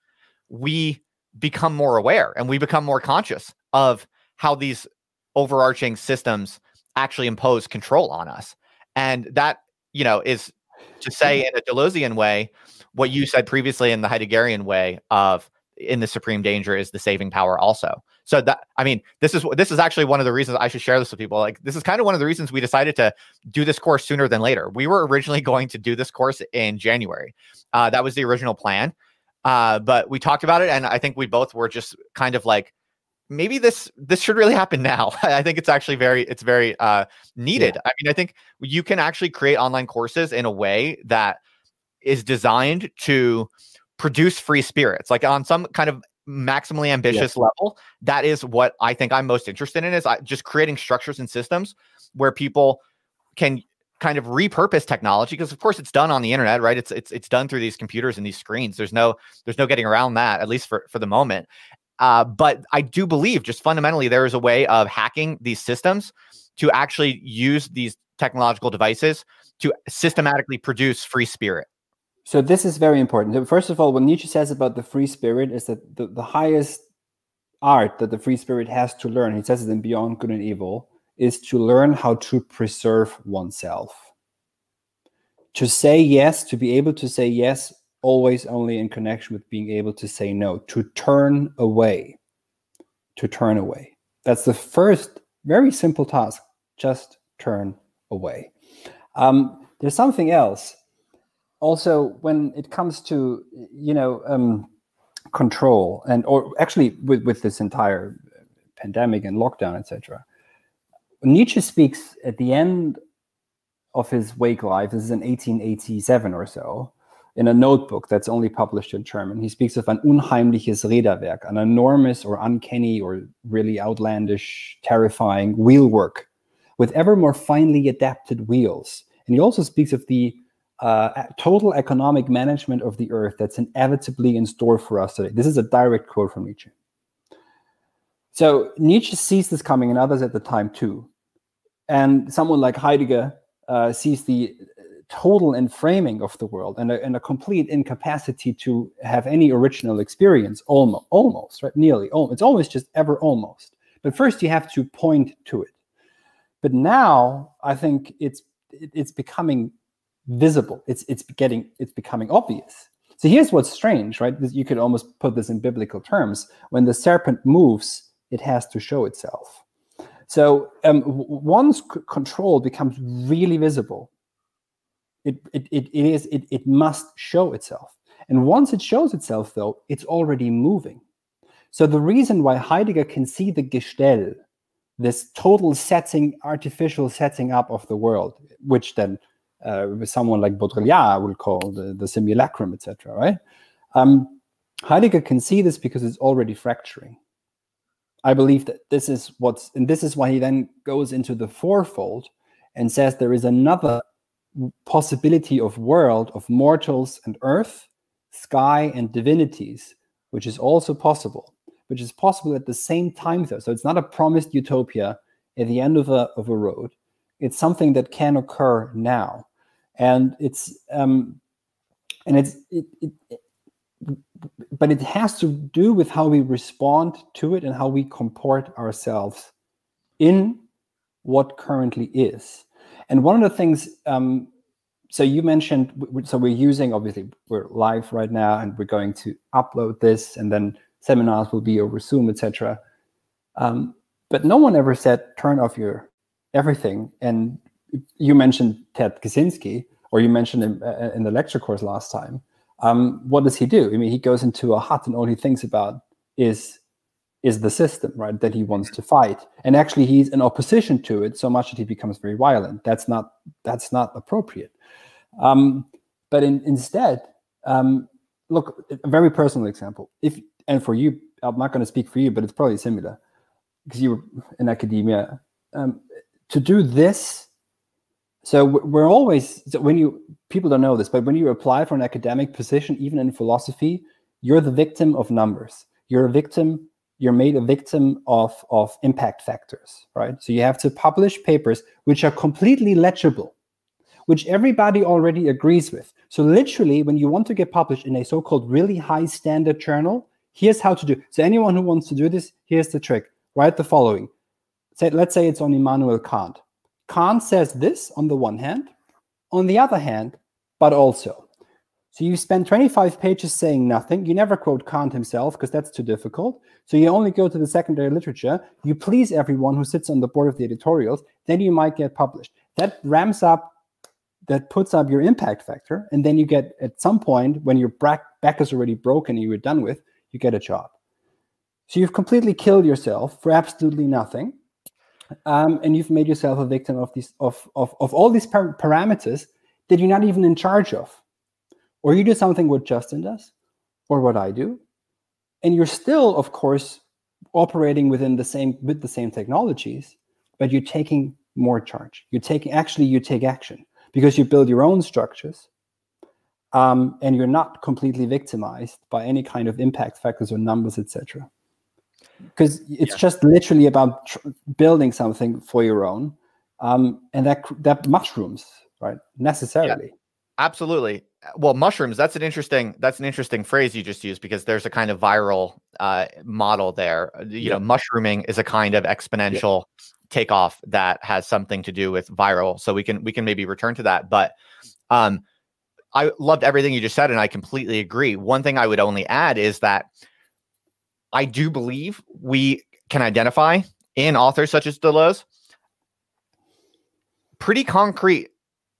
Speaker 1: we become more aware and we become more conscious of how these overarching systems actually impose control on us. And that, you know, is to say in a Deleuzian way what you said previously in the Heideggerian way of in the supreme danger is the saving power also. So that I mean, this is this is actually one of the reasons I should share this with people. Like this is kind of one of the reasons we decided to do this course sooner than later. We were originally going to do this course in January. Uh, that was the original plan. Uh, but we talked about it, and I think we both were just kind of like, maybe this this should really happen now. I think it's actually very it's very uh, needed. Yeah. I mean, I think you can actually create online courses in a way that is designed to produce free spirits, like on some kind of maximally ambitious yeah. level. That is what I think I'm most interested in is just creating structures and systems where people can kind of repurpose technology because of course it's done on the internet right it's it's it's done through these computers and these screens there's no there's no getting around that at least for for the moment uh, but I do believe just fundamentally there is a way of hacking these systems to actually use these technological devices to systematically produce free spirit.
Speaker 2: So this is very important. First of all, what Nietzsche says about the free spirit is that the, the highest art that the free spirit has to learn, he says it in Beyond Good and Evil, is to learn how to preserve oneself. to say yes, to be able to say yes, always only in connection with being able to say no, to turn away, to turn away. That's the first very simple task. Just turn away. Um, there's something else. Also, when it comes to you know um, control and or actually with with this entire pandemic and lockdown, etc. Nietzsche speaks at the end of his wake life. This is in 1887 or so. In a notebook that's only published in German, he speaks of an unheimliches Räderwerk, an enormous or uncanny or really outlandish, terrifying wheelwork with ever more finely adapted wheels. And he also speaks of the uh, total economic management of the earth that's inevitably in store for us today. This is a direct quote from Nietzsche. So Nietzsche sees this coming, and others at the time too. And someone like Heidegger uh, sees the total enframing of the world and a, and a, complete incapacity to have any original experience, almost, almost right? Nearly, almost. it's always just ever almost. But first, you have to point to it. But now, I think it's it's becoming visible. It's it's getting it's becoming obvious. So here's what's strange, right? You could almost put this in biblical terms. When the serpent moves, it has to show itself. So um, once control becomes really visible, it, it, it, it is it, it must show itself. And once it shows itself, though, it's already moving. So the reason why Heidegger can see the Gestell, this total setting, artificial setting up of the world, which then uh, someone like Baudrillard will call the, the simulacrum, etc. Right? Um, Heidegger can see this because it's already fracturing. I believe that this is what's, and this is why he then goes into the fourfold and says there is another possibility of world of mortals and earth, sky and divinities, which is also possible, which is possible at the same time though. So it's not a promised utopia at the end of a of a road. It's something that can occur now, and it's um, and it's it, it, but it has to do with how we respond to it and how we comport ourselves in what currently is. And one of the things, um, so you mentioned, so we're using, obviously, we're live right now and we're going to upload this and then seminars will be over Zoom, etc. Um, but no one ever said turn off your everything. And you mentioned Ted Kaczynski, or you mentioned him uh, in the lecture course last time um, what does he do? I mean, he goes into a hut and all he thinks about is is the system, right? That he wants to fight, and actually he's in opposition to it so much that he becomes very violent. That's not that's not appropriate. Um, but in, instead, um, look, a very personal example. If and for you, I'm not going to speak for you, but it's probably similar because you were in academia. Um, to do this so we're always so when you people don't know this, but when you apply for an academic position, even in philosophy, you're the victim of numbers. You're a victim. You're made a victim of of impact factors, right? So you have to publish papers which are completely legible, which everybody already agrees with. So literally, when you want to get published in a so-called really high standard journal, here's how to do. So anyone who wants to do this, here's the trick. Write the following. Say, let's say it's on Immanuel Kant Kant says this on the one hand, on the other hand, but also. So you spend 25 pages saying nothing. You never quote Kant himself because that's too difficult. So you only go to the secondary literature. You please everyone who sits on the board of the editorials. Then you might get published. That ramps up, that puts up your impact factor. And then you get, at some point, when your back, is already broken and you're done with, you get a job. So you've completely killed yourself for absolutely nothing um, and you've made yourself a victim of these of of, of all these par- parameters that you're not even in charge of or you do something what justin does or what i do and you're still of course operating within the same with the same technologies but you're taking more charge. You're taking actually you take action because you build your own structures um, and you're not completely victimized by any kind of impact factors or numbers etc because it's yeah. just literally about tr- building something for your own um, and that that mushrooms right necessarily. Yeah,
Speaker 1: absolutely well mushrooms that's an interesting that's an interesting phrase you just used because there's a kind of viral uh, model there uh, you yeah. know mushrooming is a kind of exponential takeoff that has something to do with viral so we can we can maybe return to that but Um, I loved everything you just said, and I completely agree. One thing I would only add is that I do believe we can identify in authors such as Deleuze pretty concrete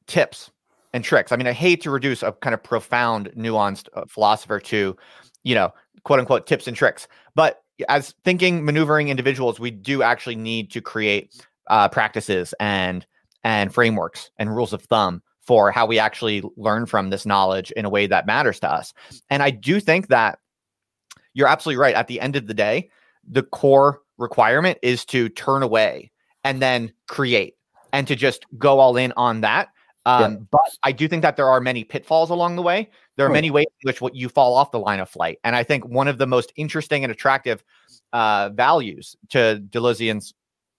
Speaker 1: tips and tricks. I mean, I hate to reduce a kind of profound, nuanced uh, philosopher to, you know, quote unquote tips and tricks, but as thinking, maneuvering individuals, we do actually need to create uh, practices and and frameworks and rules of thumb for how we actually learn from this knowledge in a way that matters to us. And I do think that you're absolutely right. At the end of the day, the core requirement is to turn away and then create and to just go all in on that. Um, yeah. But I do think that there are many pitfalls along the way. There are many ways in which what you fall off the line of flight. And I think one of the most interesting and attractive uh, values to Deleuzean's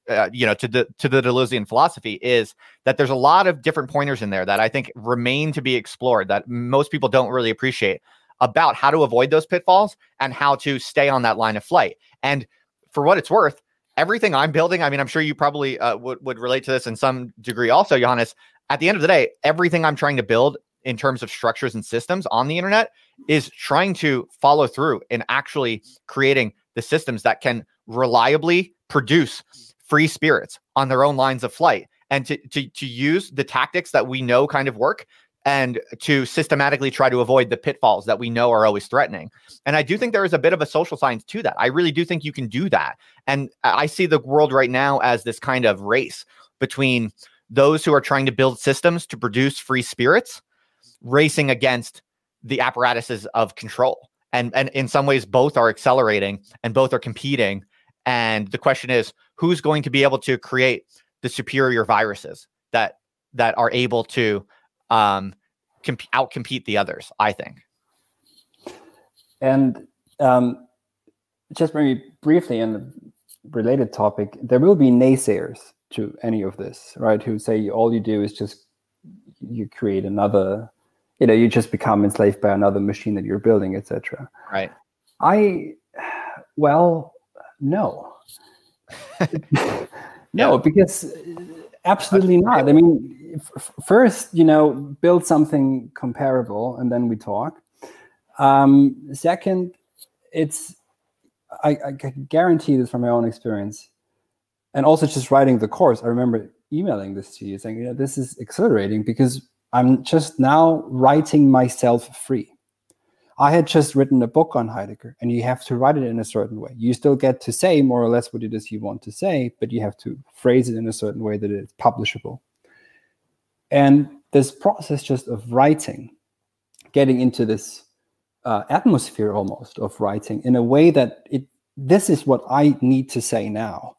Speaker 1: uh, you know to the to the Deleuzean philosophy is that there's a lot of different pointers in there that I think remain to be explored that most people don't really appreciate about how to avoid those pitfalls and how to stay on that line of flight. And for what it's worth, everything I'm building, I mean, I'm sure you probably uh, would would relate to this in some degree, also, Johannes. At the end of the day, everything I'm trying to build in terms of structures and systems on the internet is trying to follow through and actually creating the systems that can reliably produce free spirits on their own lines of flight and to, to, to use the tactics that we know kind of work and to systematically try to avoid the pitfalls that we know are always threatening. And I do think there is a bit of a social science to that. I really do think you can do that. And I see the world right now as this kind of race between those who are trying to build systems to produce free spirits racing against the apparatuses of control. And and in some ways both are accelerating and both are competing and the question is who's going to be able to create the superior viruses that that are able to um, comp- outcompete the others. I think.
Speaker 2: And um, just very briefly, in the related topic, there will be naysayers to any of this, right? Who say all you do is just you create another, you know, you just become enslaved by another machine that you're building, etc.
Speaker 1: Right.
Speaker 2: I, well, no. no, because absolutely not. I mean, f- first, you know, build something comparable, and then we talk. Um, second, it's I, I guarantee this from my own experience, and also just writing the course. I remember emailing this to you saying, you know, this is exhilarating because I'm just now writing myself free. I had just written a book on Heidegger, and you have to write it in a certain way. You still get to say more or less what it is you want to say, but you have to phrase it in a certain way that it's publishable. And this process just of writing, getting into this uh, atmosphere almost of writing in a way that it this is what I need to say now,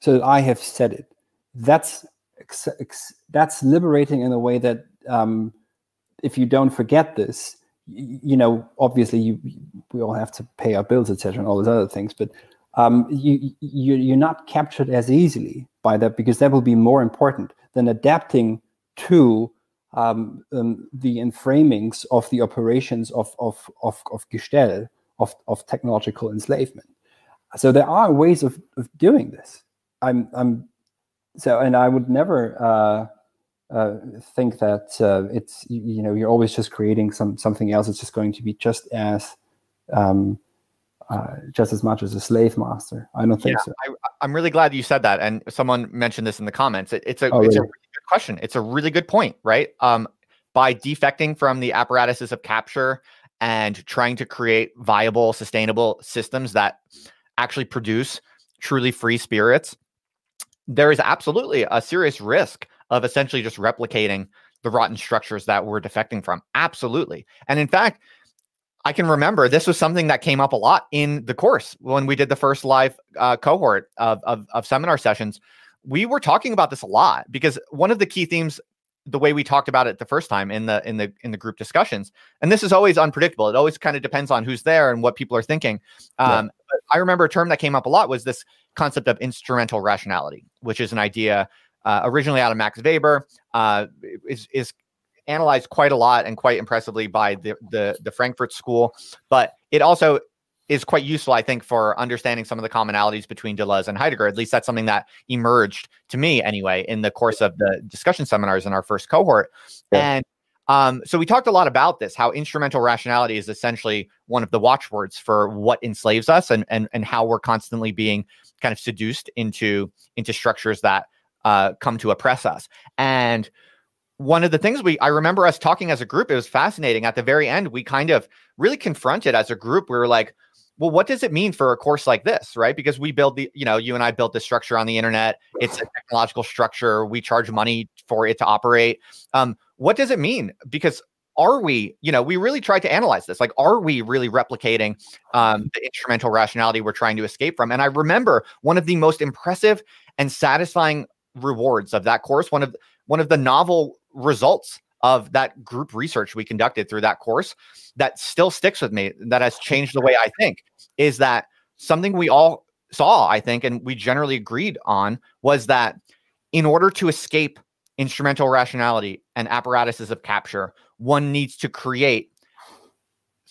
Speaker 2: so that I have said it. That's that's liberating in a way that um, if you don't forget this, you know, obviously you we all have to pay our bills, etc., and all those other things, but um, you, you you're not captured as easily by that because that will be more important than adapting to um, um, the enframings of the operations of of of, of Gestell of of technological enslavement. So there are ways of, of doing this. I'm I'm so, and I would never. Uh, uh, think that uh, it's you know you're always just creating some something else. It's just going to be just as um, uh, just as much as a slave master. I don't think yeah, so.
Speaker 1: I, am really glad you said that. And someone mentioned this in the comments. It, it's a oh, it's really? a really good question. It's a really good point, right? Um, by defecting from the apparatuses of capture and trying to create viable, sustainable systems that actually produce truly free spirits, there is absolutely a serious risk of essentially just replicating the rotten structures that we're defecting from. Absolutely. And in fact, I can remember this was something that came up a lot in the course when we did the first live uh, cohort of, of, of seminar sessions. We were talking about this a lot because one of the key themes the way we talked about it the first time in the in the in the group discussions and this is always unpredictable it always kind of depends on who's there and what people are thinking um, yeah. i remember a term that came up a lot was this concept of instrumental rationality which is an idea uh, originally out of Max Weber, uh, is is analyzed quite a lot and quite impressively by the, the the Frankfurt School, but it also is quite useful, I think, for understanding some of the commonalities between Deleuze and Heidegger. At least that's something that emerged to me anyway in the course of the discussion seminars in our first cohort. Yeah. And Um, so we talked a lot about this, how instrumental rationality is essentially one of the watchwords for what enslaves us and and and how we're constantly being kind of seduced into into structures that uh, come to oppress us. And one of the things we I remember us talking as a group, it was fascinating. At the very end, we kind of really confronted as a group. We were like, well, what does it mean for a course like this, right? Because we build the, you know, you and I built this structure on the internet. It's a technological structure. We charge money for it to operate. Um, what does it mean? Because are we, you know, we really tried to analyze this. Like, are we really replicating um, the instrumental rationality we're trying to escape from? And I remember one of the most impressive and satisfying rewards of that course. One of one of the novel results of that group research we conducted through that course that still sticks with me, that has changed the way I think, is that something we all saw, I think, and we generally agreed on was that in order to escape instrumental rationality and apparatuses of capture, one needs to create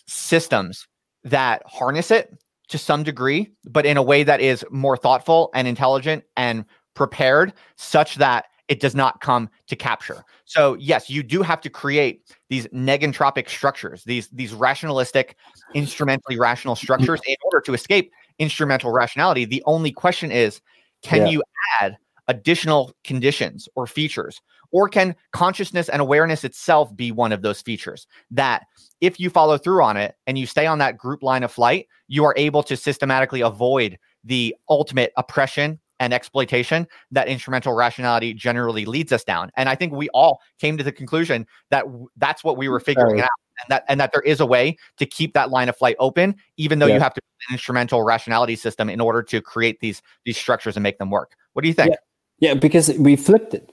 Speaker 1: systems that harness it to some degree, but in a way that is more thoughtful and intelligent and prepared such that it does not come to capture. So yes, you do have to create these negentropic structures, these these rationalistic, instrumentally rational structures in order to escape instrumental rationality. The only question is, can yeah. you add additional conditions or features? Or can consciousness and awareness itself be one of those features that if you follow through on it and you stay on that group line of flight, you are able to systematically avoid the ultimate oppression and exploitation that instrumental rationality generally leads us down. And I think we all came to the conclusion that w- that's what we were figuring right. out. And that, and that there is a way to keep that line of flight open, even though yeah. you have to an instrumental rationality system in order to create these these structures and make them work. What do you think?
Speaker 2: Yeah, yeah because we flipped it.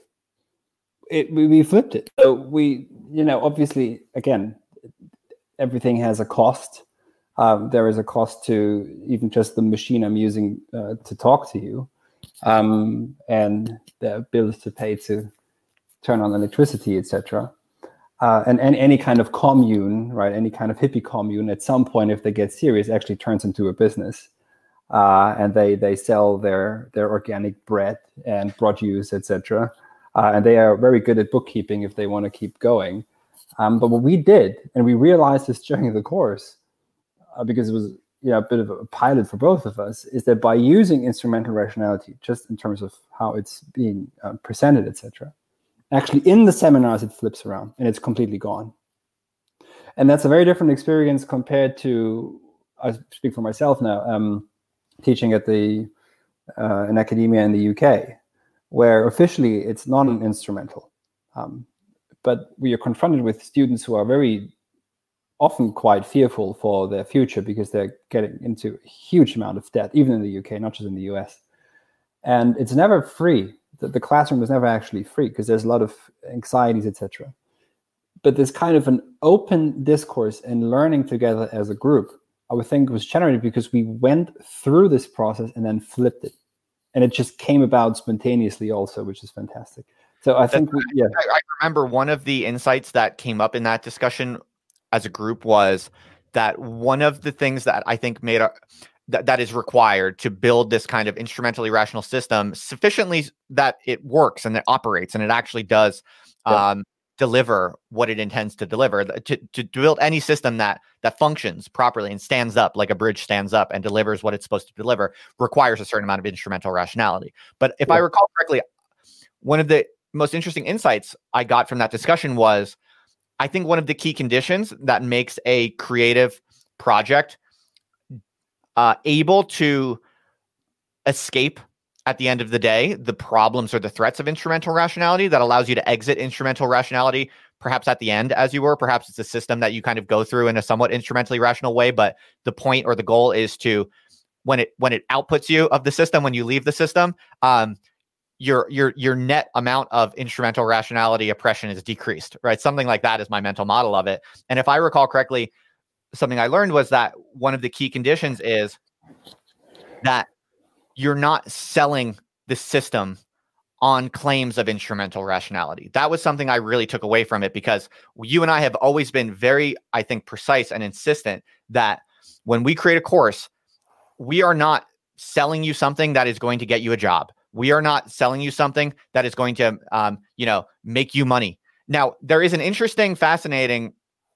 Speaker 2: It we, we flipped it. So we, you know, obviously, again, everything has a cost. Um, there is a cost to even just the machine I'm using uh, to talk to you um, and the bills to pay to turn on electricity, etc. Uh, and, and any kind of commune, right? Any kind of hippie commune, at some point, if they get serious, actually turns into a business, uh, and they they sell their their organic bread and produce, etc. Uh, and they are very good at bookkeeping if they want to keep going. Um, but what we did, and we realized this during the course, uh, because it was you know, a bit of a pilot for both of us is that by using instrumental rationality, just in terms of how it's being uh, presented, etc., actually in the seminars it flips around and it's completely gone. And that's a very different experience compared to I speak for myself now, um, teaching at the uh, in academia in the UK, where officially it's not an instrumental, um, but we are confronted with students who are very often quite fearful for their future because they're getting into a huge amount of debt, even in the UK, not just in the US. And it's never free. The, the classroom is never actually free because there's a lot of anxieties, etc. But this kind of an open discourse and learning together as a group, I would think was generated because we went through this process and then flipped it. And it just came about spontaneously also, which is fantastic. So I think, we, yeah.
Speaker 1: I remember one of the insights that came up in that discussion as a group was that one of the things that I think made a that, that is required to build this kind of instrumentally rational system sufficiently that it works and it operates and it actually does yeah. um, deliver what it intends to deliver to, to build any system that that functions properly and stands up like a bridge stands up and delivers what it's supposed to deliver requires a certain amount of instrumental rationality but if yeah. i recall correctly one of the most interesting insights i got from that discussion was I think one of the key conditions that makes a creative project uh, able to escape at the end of the day the problems or the threats of instrumental rationality that allows you to exit instrumental rationality perhaps at the end as you were. Perhaps it's a system that you kind of go through in a somewhat instrumentally rational way but the point or the goal is to when it when it outputs you of the system when you leave the system um, your your your net amount of instrumental rationality oppression is decreased right? Something like that is my mental model of it. And if i recall correctly something i learned was that one of the key conditions is that you're not selling the system on claims of instrumental rationality that was something i really took away from it because you and i have always been very i think precise and insistent that when we create a course we are not selling you something that is going to get you a job we are not selling you something that is going to, um, you know, make you money. Now, there is an interesting, fascinating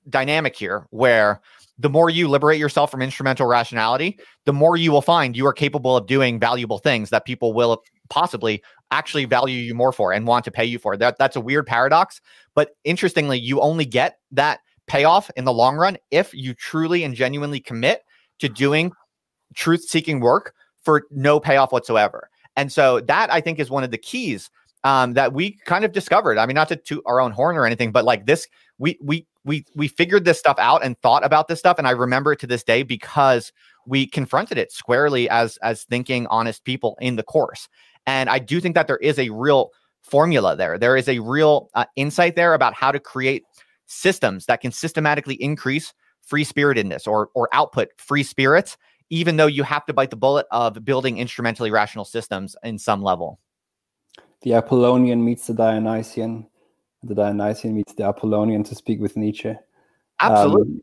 Speaker 1: dynamic here where the more you liberate yourself from instrumental rationality, the more you will find you are capable of doing valuable things that people will possibly actually value you more for and want to pay you for. That that's a weird paradox, but interestingly, you only get that payoff in the long run if you truly and genuinely commit to doing truth seeking work for no payoff whatsoever. And so that I think is one of the keys um, that we kind of discovered. I mean, not to toot our own horn or anything, but like this, we we we we figured this stuff out and thought about this stuff, and I remember it to this day because we confronted it squarely as as thinking honest people in the course. And I do think that there is a real formula there. There is a real uh, insight there about how to create systems that can systematically increase free spiritedness or or output free spirits, even though you have to bite the bullet of building instrumentally rational systems in some level.
Speaker 2: The Apollonian meets the Dionysian the Dionysian meets the Apollonian to speak with Nietzsche.
Speaker 1: Absolutely. Um,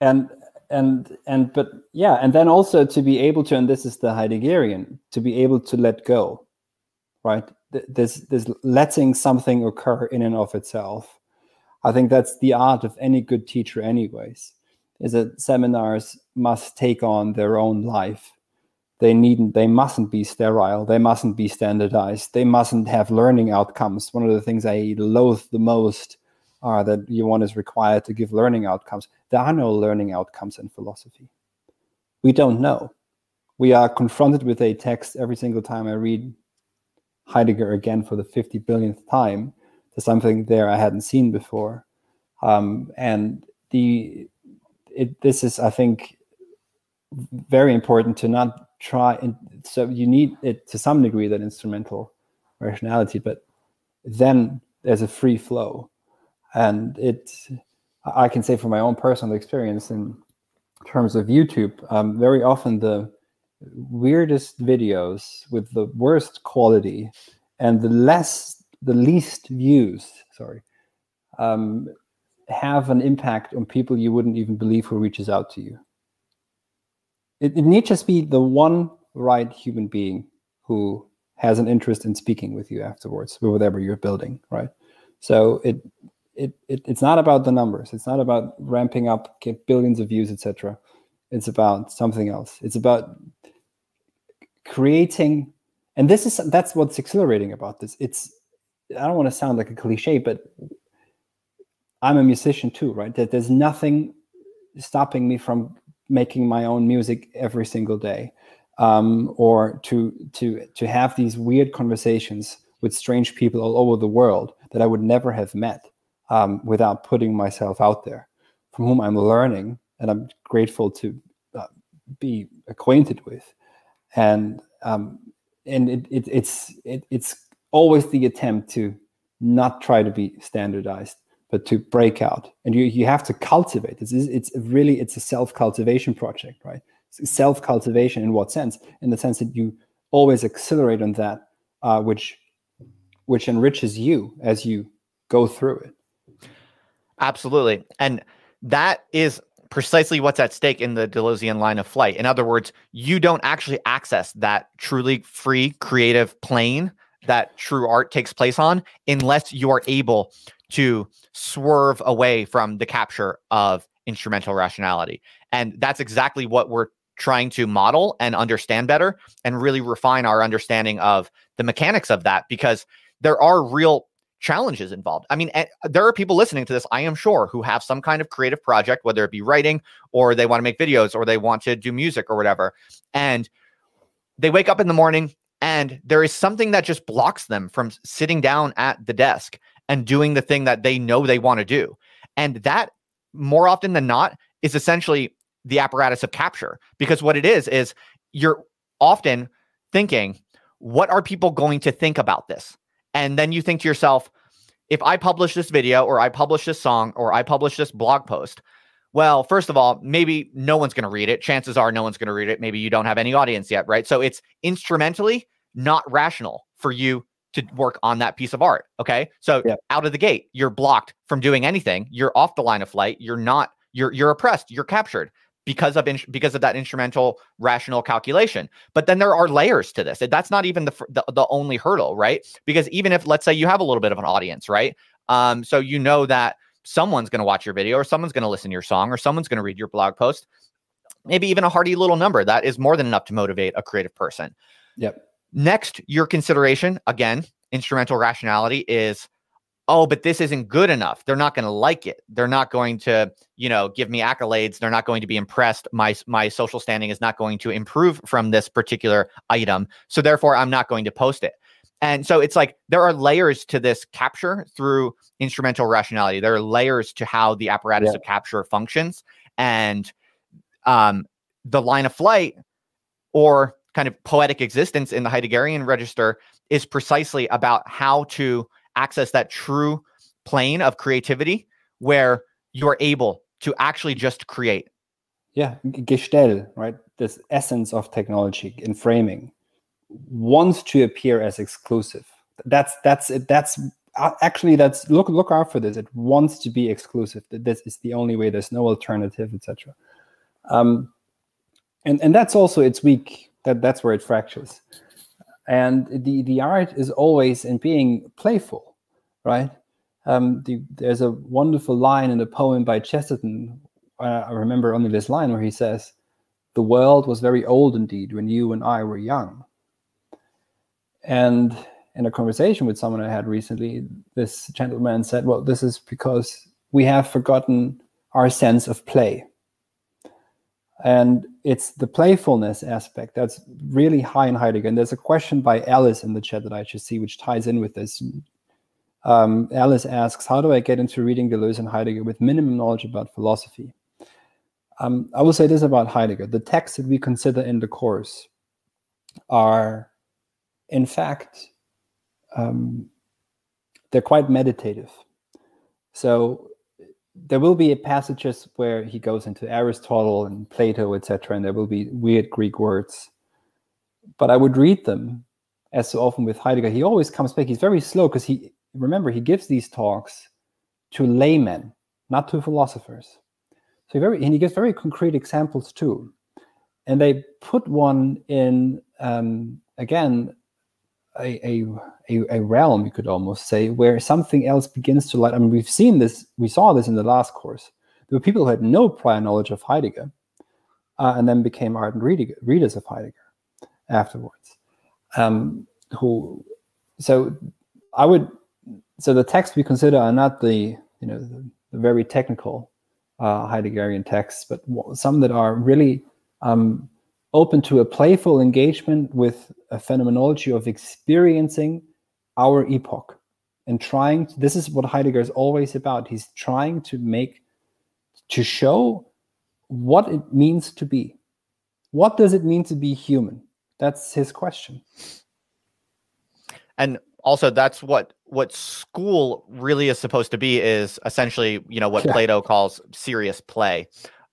Speaker 2: and and and but yeah, and then also to be able to, and this is the Heideggerian, to be able to let go, right? This this letting something occur in and of itself. I think that's the art of any good teacher, anyways. Is that seminars must take on their own life they needn't they mustn't be sterile they mustn't be standardized they mustn't have learning outcomes. One of the things i loathe the most are that one is required to give learning outcomes. There are no learning outcomes in philosophy. We don't know. We are confronted with a text every single time i read heidegger again for the 50 billionth time there's something there i hadn't seen before. Um, and the it, this is i think very important to not try and so you need it to some degree that instrumental rationality but then there's a free flow. And it i can say from my own personal experience in terms of youtube um, very often the weirdest videos with the worst quality and the less the least views sorry um, have an impact on people you wouldn't even believe who reaches out to you it, it need just be the one right human being who has an interest in speaking with you afterwards with whatever you're building right? So it, it, it it's not about the numbers. It's not about ramping up get billions of views etc it's about something else. It's about creating and this is that's what's exhilarating about this. It's i don't want to sound like a cliche but i'm a musician too right? That there's nothing stopping me from making my own music every single day um, or to to to have these weird conversations with strange people all over the world that I would never have met um, without putting myself out there, from whom I'm learning and I'm grateful to uh, be acquainted with, and um, and it, it it's it, it's always the attempt to not try to be standardized but to break out. And you you have to cultivate. It's it's really it's a self cultivation project right? Self cultivation in what sense? In the sense that you always accelerate on that uh, which which enriches you as you go through it.
Speaker 1: Absolutely. And that is precisely what's at stake in the Deleuzian line of flight. In other words, you don't actually access that truly free creative plane that true art takes place on unless you are able to swerve away from the capture of instrumental rationality. And that's exactly what we're trying to model and understand better and really refine our understanding of the mechanics of that because there are real challenges involved. I mean, eh, there are people listening to this, I am sure, who have some kind of creative project, whether it be writing or they want to make videos or they want to do music or whatever. And they wake up in the morning and there is something that just blocks them from sitting down at the desk and doing the thing that they know they want to do. And that more often than not is essentially the apparatus of capture because what it is is you're often thinking, what are people going to think about this? And then you think to yourself, if I publish this video or I publish this song or I publish this blog post, well, first of all, maybe no one's going to read it. Chances are no one's going to read it. Maybe you don't have any audience yet, right? So it's instrumentally not rational for you to work on that piece of art. Okay. So yeah. out of the gate, you're blocked from doing anything. You're off the line of flight. You're not, you're, you're oppressed. You're captured because of in, because of that instrumental rational calculation. But then there are layers to this. That's not even the, the, the only hurdle, right? Because even if let's say you have a little bit of an audience, right? Um, so you know that someone's going to watch your video or someone's going to listen to your song or someone's going to read your blog post. Maybe even a hearty little number that is more than enough to motivate a creative person.
Speaker 2: Yep.
Speaker 1: Next, your consideration again, instrumental rationality is oh, but this isn't good enough. They're not going to like it. They're not going to, you know, give me accolades. They're not going to be impressed. My my social standing is not going to improve from this particular item. So therefore, I'm not going to post it. And so it's like there are layers to this capture through instrumental rationality. There are layers to how the apparatus yeah. of capture functions, and um, the line of flight or kind of poetic existence in the Heideggerian register is precisely about how to access that true plane of creativity where you're able to actually just create.
Speaker 2: Yeah, Gestell, right? This essence of technology enframing wants to appear as exclusive. That's that's it. That's uh, actually that's look look out for this. It wants to be exclusive. This is the only way. There's no alternative, etc. Um, and and that's also its weak. That that's where it fractures. And the the art is always in being playful right? Um, the, there's a wonderful line in a poem by Chesterton. Uh, I remember only this line where he says, "The world was very old indeed when you and I were young." And in a conversation with someone I had recently, this gentleman said, "Well, this is because we have forgotten our sense of play." And it's the playfulness aspect that's really high in Heidegger. And there's a question by Alice in the chat that I should see, which ties in with this. Um, Alice asks, how do I get into reading Deleuze and Heidegger with minimum knowledge about philosophy? Um, I will say this about Heidegger. The texts that we consider in the course are, in fact, um, they're quite meditative. So there will be passages where he goes into Aristotle and Plato, etc., and there will be weird Greek words. But I would read them, as so often with Heidegger. He always comes back. He's very slow because he remember, he gives these talks to laymen, not to philosophers. So very, and he gives very concrete examples too. And they put one in, um, again, a, a, a, realm, you could almost say, where something else begins to light. I mean, we've seen this, we saw this in the last course. There were people who had no prior knowledge of Heidegger uh, and then became ardent readers of Heidegger afterwards. Um, who, so I would so the texts we consider are not the you know the, the very technical uh, Heideggerian texts, but some that are really um, open to a playful engagement with a phenomenology of experiencing our epoch and trying. To, this is what Heidegger is always about. He's trying to make to show what it means to be. What does it mean to be human? That's his question.
Speaker 1: And also that's what what school really is supposed to be is essentially you know what yeah. plato calls serious play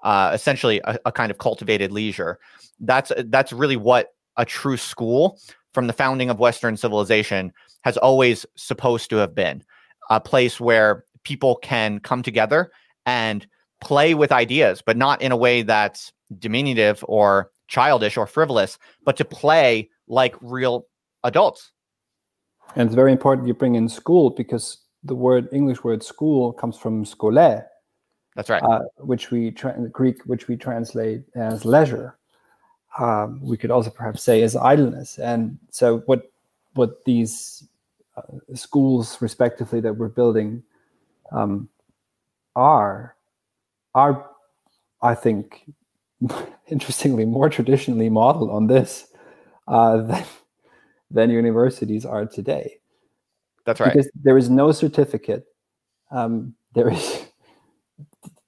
Speaker 1: uh, essentially a, a, kind of cultivated leisure that's that's really what a true school from the founding of western civilization has always supposed to have been a place where people can come together and play with ideas but not in a way that's diminutive or childish or frivolous but to play like real adults
Speaker 2: and it's very important you bring in school because the word English word school comes from skole.
Speaker 1: That's right. Uh,
Speaker 2: which we tra- Greek, which we translate as leisure. Um, we could also perhaps say as idleness. And so, what what these uh, schools, respectively, that we're building, um, are are, I think, interestingly, more traditionally modeled on this uh, than than universities are today.
Speaker 1: That's right.
Speaker 2: Because there is no certificate. Um, there is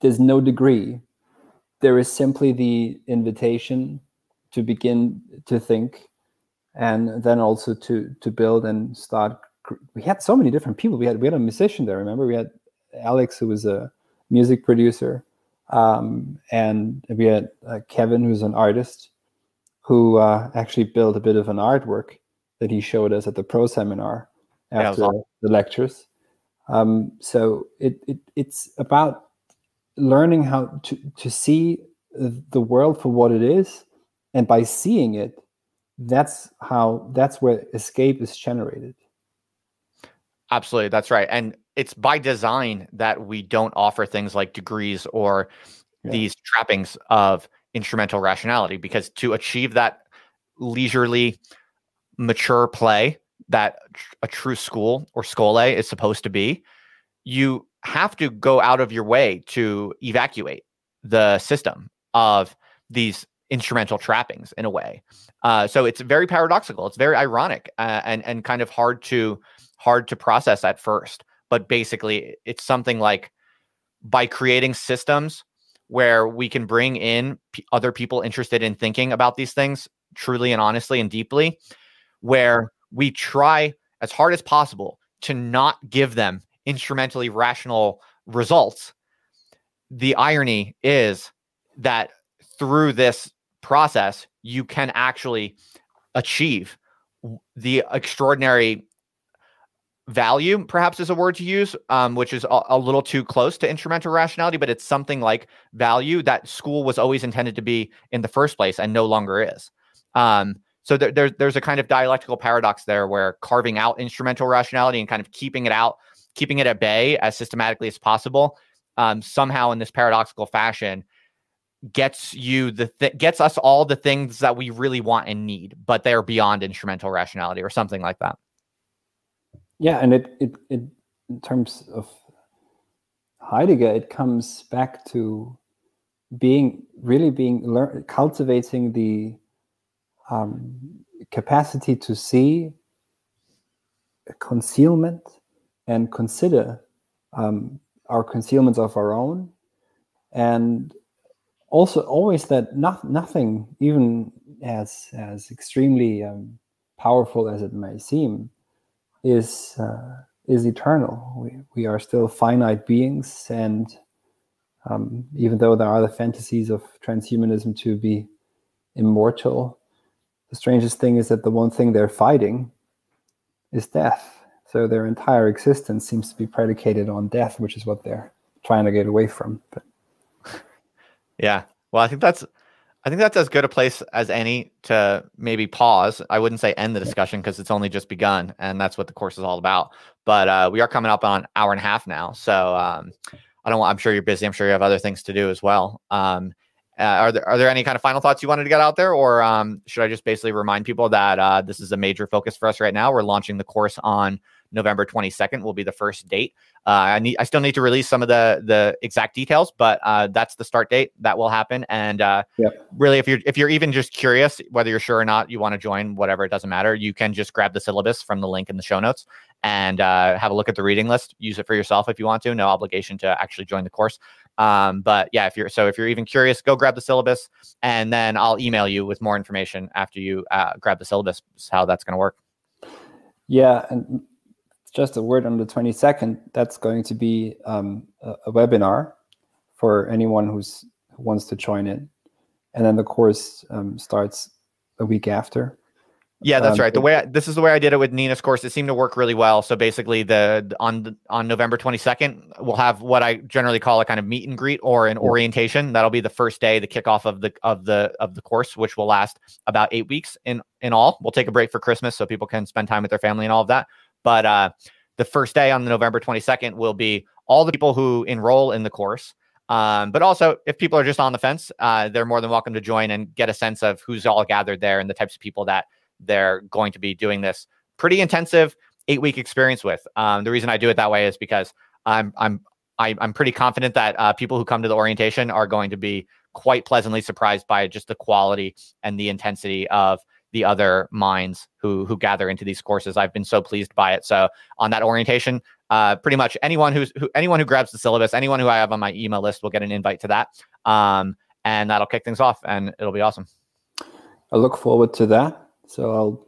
Speaker 2: there's no degree. There is simply the invitation to begin to think, and then also to to build and start. We had so many different people. We had we had a musician there. Remember, we had Alex, who was a music producer, um, and we had uh, Kevin, who's an artist, who uh, actually built a bit of an artwork that he showed us at the pro seminar after yeah, the lectures. Um, so it, it it's about learning how to to see the world for what it is, and by seeing it, that's how that's where escape is generated.
Speaker 1: Absolutely, that's right. And it's by design that we don't offer things like degrees or yeah. these trappings of instrumental rationality because to achieve that leisurely mature play that a true school or skole is supposed to be you have to go out of your way to evacuate the system of these instrumental trappings in a way. Uh, so it's very paradoxical. It's very ironic uh, and and kind of hard to hard to process at first. But basically, it's something like by creating systems where we can bring in p- other people interested in thinking about these things truly and honestly and deeply, where we try as hard as possible to not give them instrumentally rational results. The irony is that through this process, you can actually achieve the extraordinary value, perhaps is a word to use, um, which is a, a, little too close to instrumental rationality, but it's something like value that school was always intended to be in the first place and no longer is. Um, so there, there, there's a kind of dialectical paradox there where carving out instrumental rationality and kind of keeping it out, keeping it at bay as systematically as possible, um, somehow in this paradoxical fashion gets you the th- gets us all the things that we really want and need, but they're beyond instrumental rationality or something like that.
Speaker 2: Yeah, and it it, it in terms of Heidegger, it comes back to being really being learn, cultivating the um, capacity to see concealment and consider um, our concealments of our own. And also always that not, nothing even as as extremely um, powerful as it may seem is uh, is eternal. We, we are still finite beings and um, even though there are the fantasies of transhumanism to be immortal the strangest thing is that the one thing they're fighting is death so their entire existence seems to be predicated on death which is what they're trying to get away from but
Speaker 1: yeah. Well, I think that's I think that's as good a place as any to maybe pause. I wouldn't say end the discussion because it's only just begun, and that's what the course is all about. But uh, we are coming up on an hour and a half now, so um, I don't. I'm sure you're busy. I'm sure you have other things to do as well. Um, uh, are there are there any kind of final thoughts you wanted to get out there, or um, should I just basically remind people that uh, this is a major focus for us right now? We're launching the course on November 22nd will be the first date. Uh, I need, I still need to release some of the the exact details, but uh, that's the start date that will happen. And uh, yep. really, if you're if you're even just curious whether you're sure or not you want to join, whatever, it doesn't matter. You can just grab the syllabus from the link in the show notes and uh, have a look at the reading list. Use it for yourself if you want to. No obligation to actually join the course. Um, but yeah, if you're so if you're even curious, go grab the syllabus, and then I'll email you with more information after you uh, grab the syllabus. How that's going to work.
Speaker 2: Yeah, and just a word on the 22nd, that's going to be um, a, a, webinar for anyone who's who wants to join in. And then the course um, starts a week after.
Speaker 1: Yeah, that's um, right. The way I, this is the way I did it with Nina's course. It seemed to work really well. So basically, the on on November 22nd, we'll have what I generally call a kind of meet and greet or an orientation. That'll be the first day, the kickoff of the of the of the course, which will last about eight weeks in in all. We'll take a break for Christmas so people can spend time with their family and all of that. But uh, the first day on the November 22nd will be all the people who enroll in the course. Um, but also, if people are just on the fence, uh, they're more than welcome to join and get a sense of who's all gathered there and the types of people that they're going to be doing this pretty intensive eight week experience with. Um, the reason I do it that way is because I'm I'm I, am i am pretty confident that uh, people who come to the orientation are going to be quite pleasantly surprised by just the quality and the intensity of the other minds who who gather into these courses. I've been so pleased by it. So on that orientation, uh, pretty much anyone who's who, anyone who grabs the syllabus, anyone who I have on my email list will get an invite to that, um, and that'll kick things off, and it'll be awesome.
Speaker 2: I look forward to that. So I'll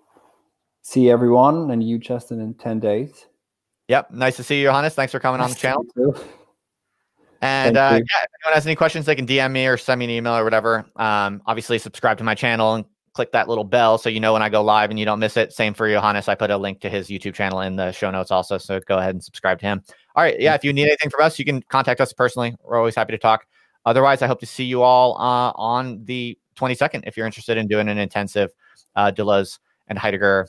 Speaker 2: see everyone and you, Justin, in ten days.
Speaker 1: Yep, nice to see you, Johannes. Thanks for coming nice on the channel. And uh, yeah, if anyone has any questions, they can DM me or send me an email or whatever. Um, obviously, subscribe to my channel and click that little bell so you know when I go live and you don't miss it. Same for Johannes. I put a link to his YouTube channel in the show notes also. So go ahead and subscribe to him. All right. Yeah. If you need anything from us, you can contact us personally. We're always happy to talk. Otherwise, I hope to see you all uh, on the 22nd if you're interested in doing an intensive uh, Deleuze and Heidegger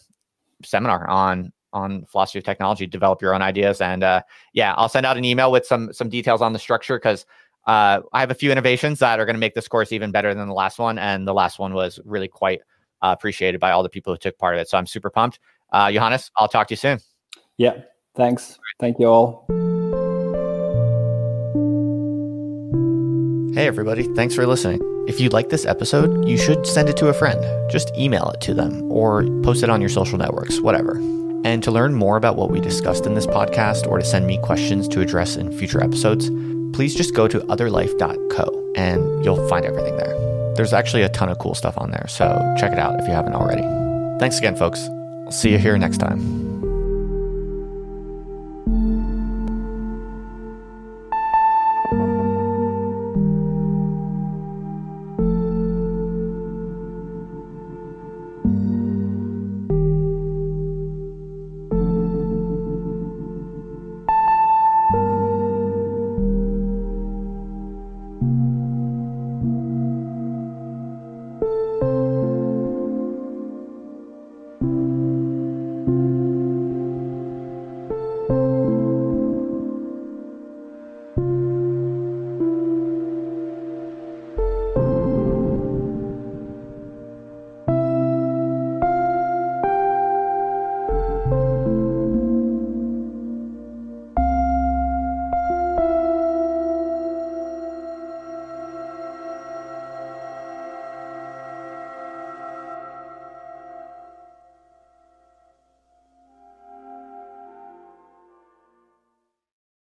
Speaker 1: seminar on on philosophy of technology, develop your own ideas. And uh, yeah, I'll send out an email with some some details on the structure because uh, I have a few innovations that are going to make this course even better than the last one. And the last one was really quite uh, appreciated by all the people who took part of it. So I'm super pumped. Uh, Johannes, I'll talk to you soon.
Speaker 2: Yeah, thanks. Thank you all.
Speaker 1: Hey, everybody. Thanks for listening. If you like this episode, you should send it to a friend. Just email it to them or post it on your social networks, whatever. And to learn more about what we discussed in this podcast or to send me questions to address in future episodes, please just go to otherlife.co and you'll find everything there. There's actually a ton of cool stuff on there, so check it out if you haven't already. Thanks again, folks. I'll see you here next time.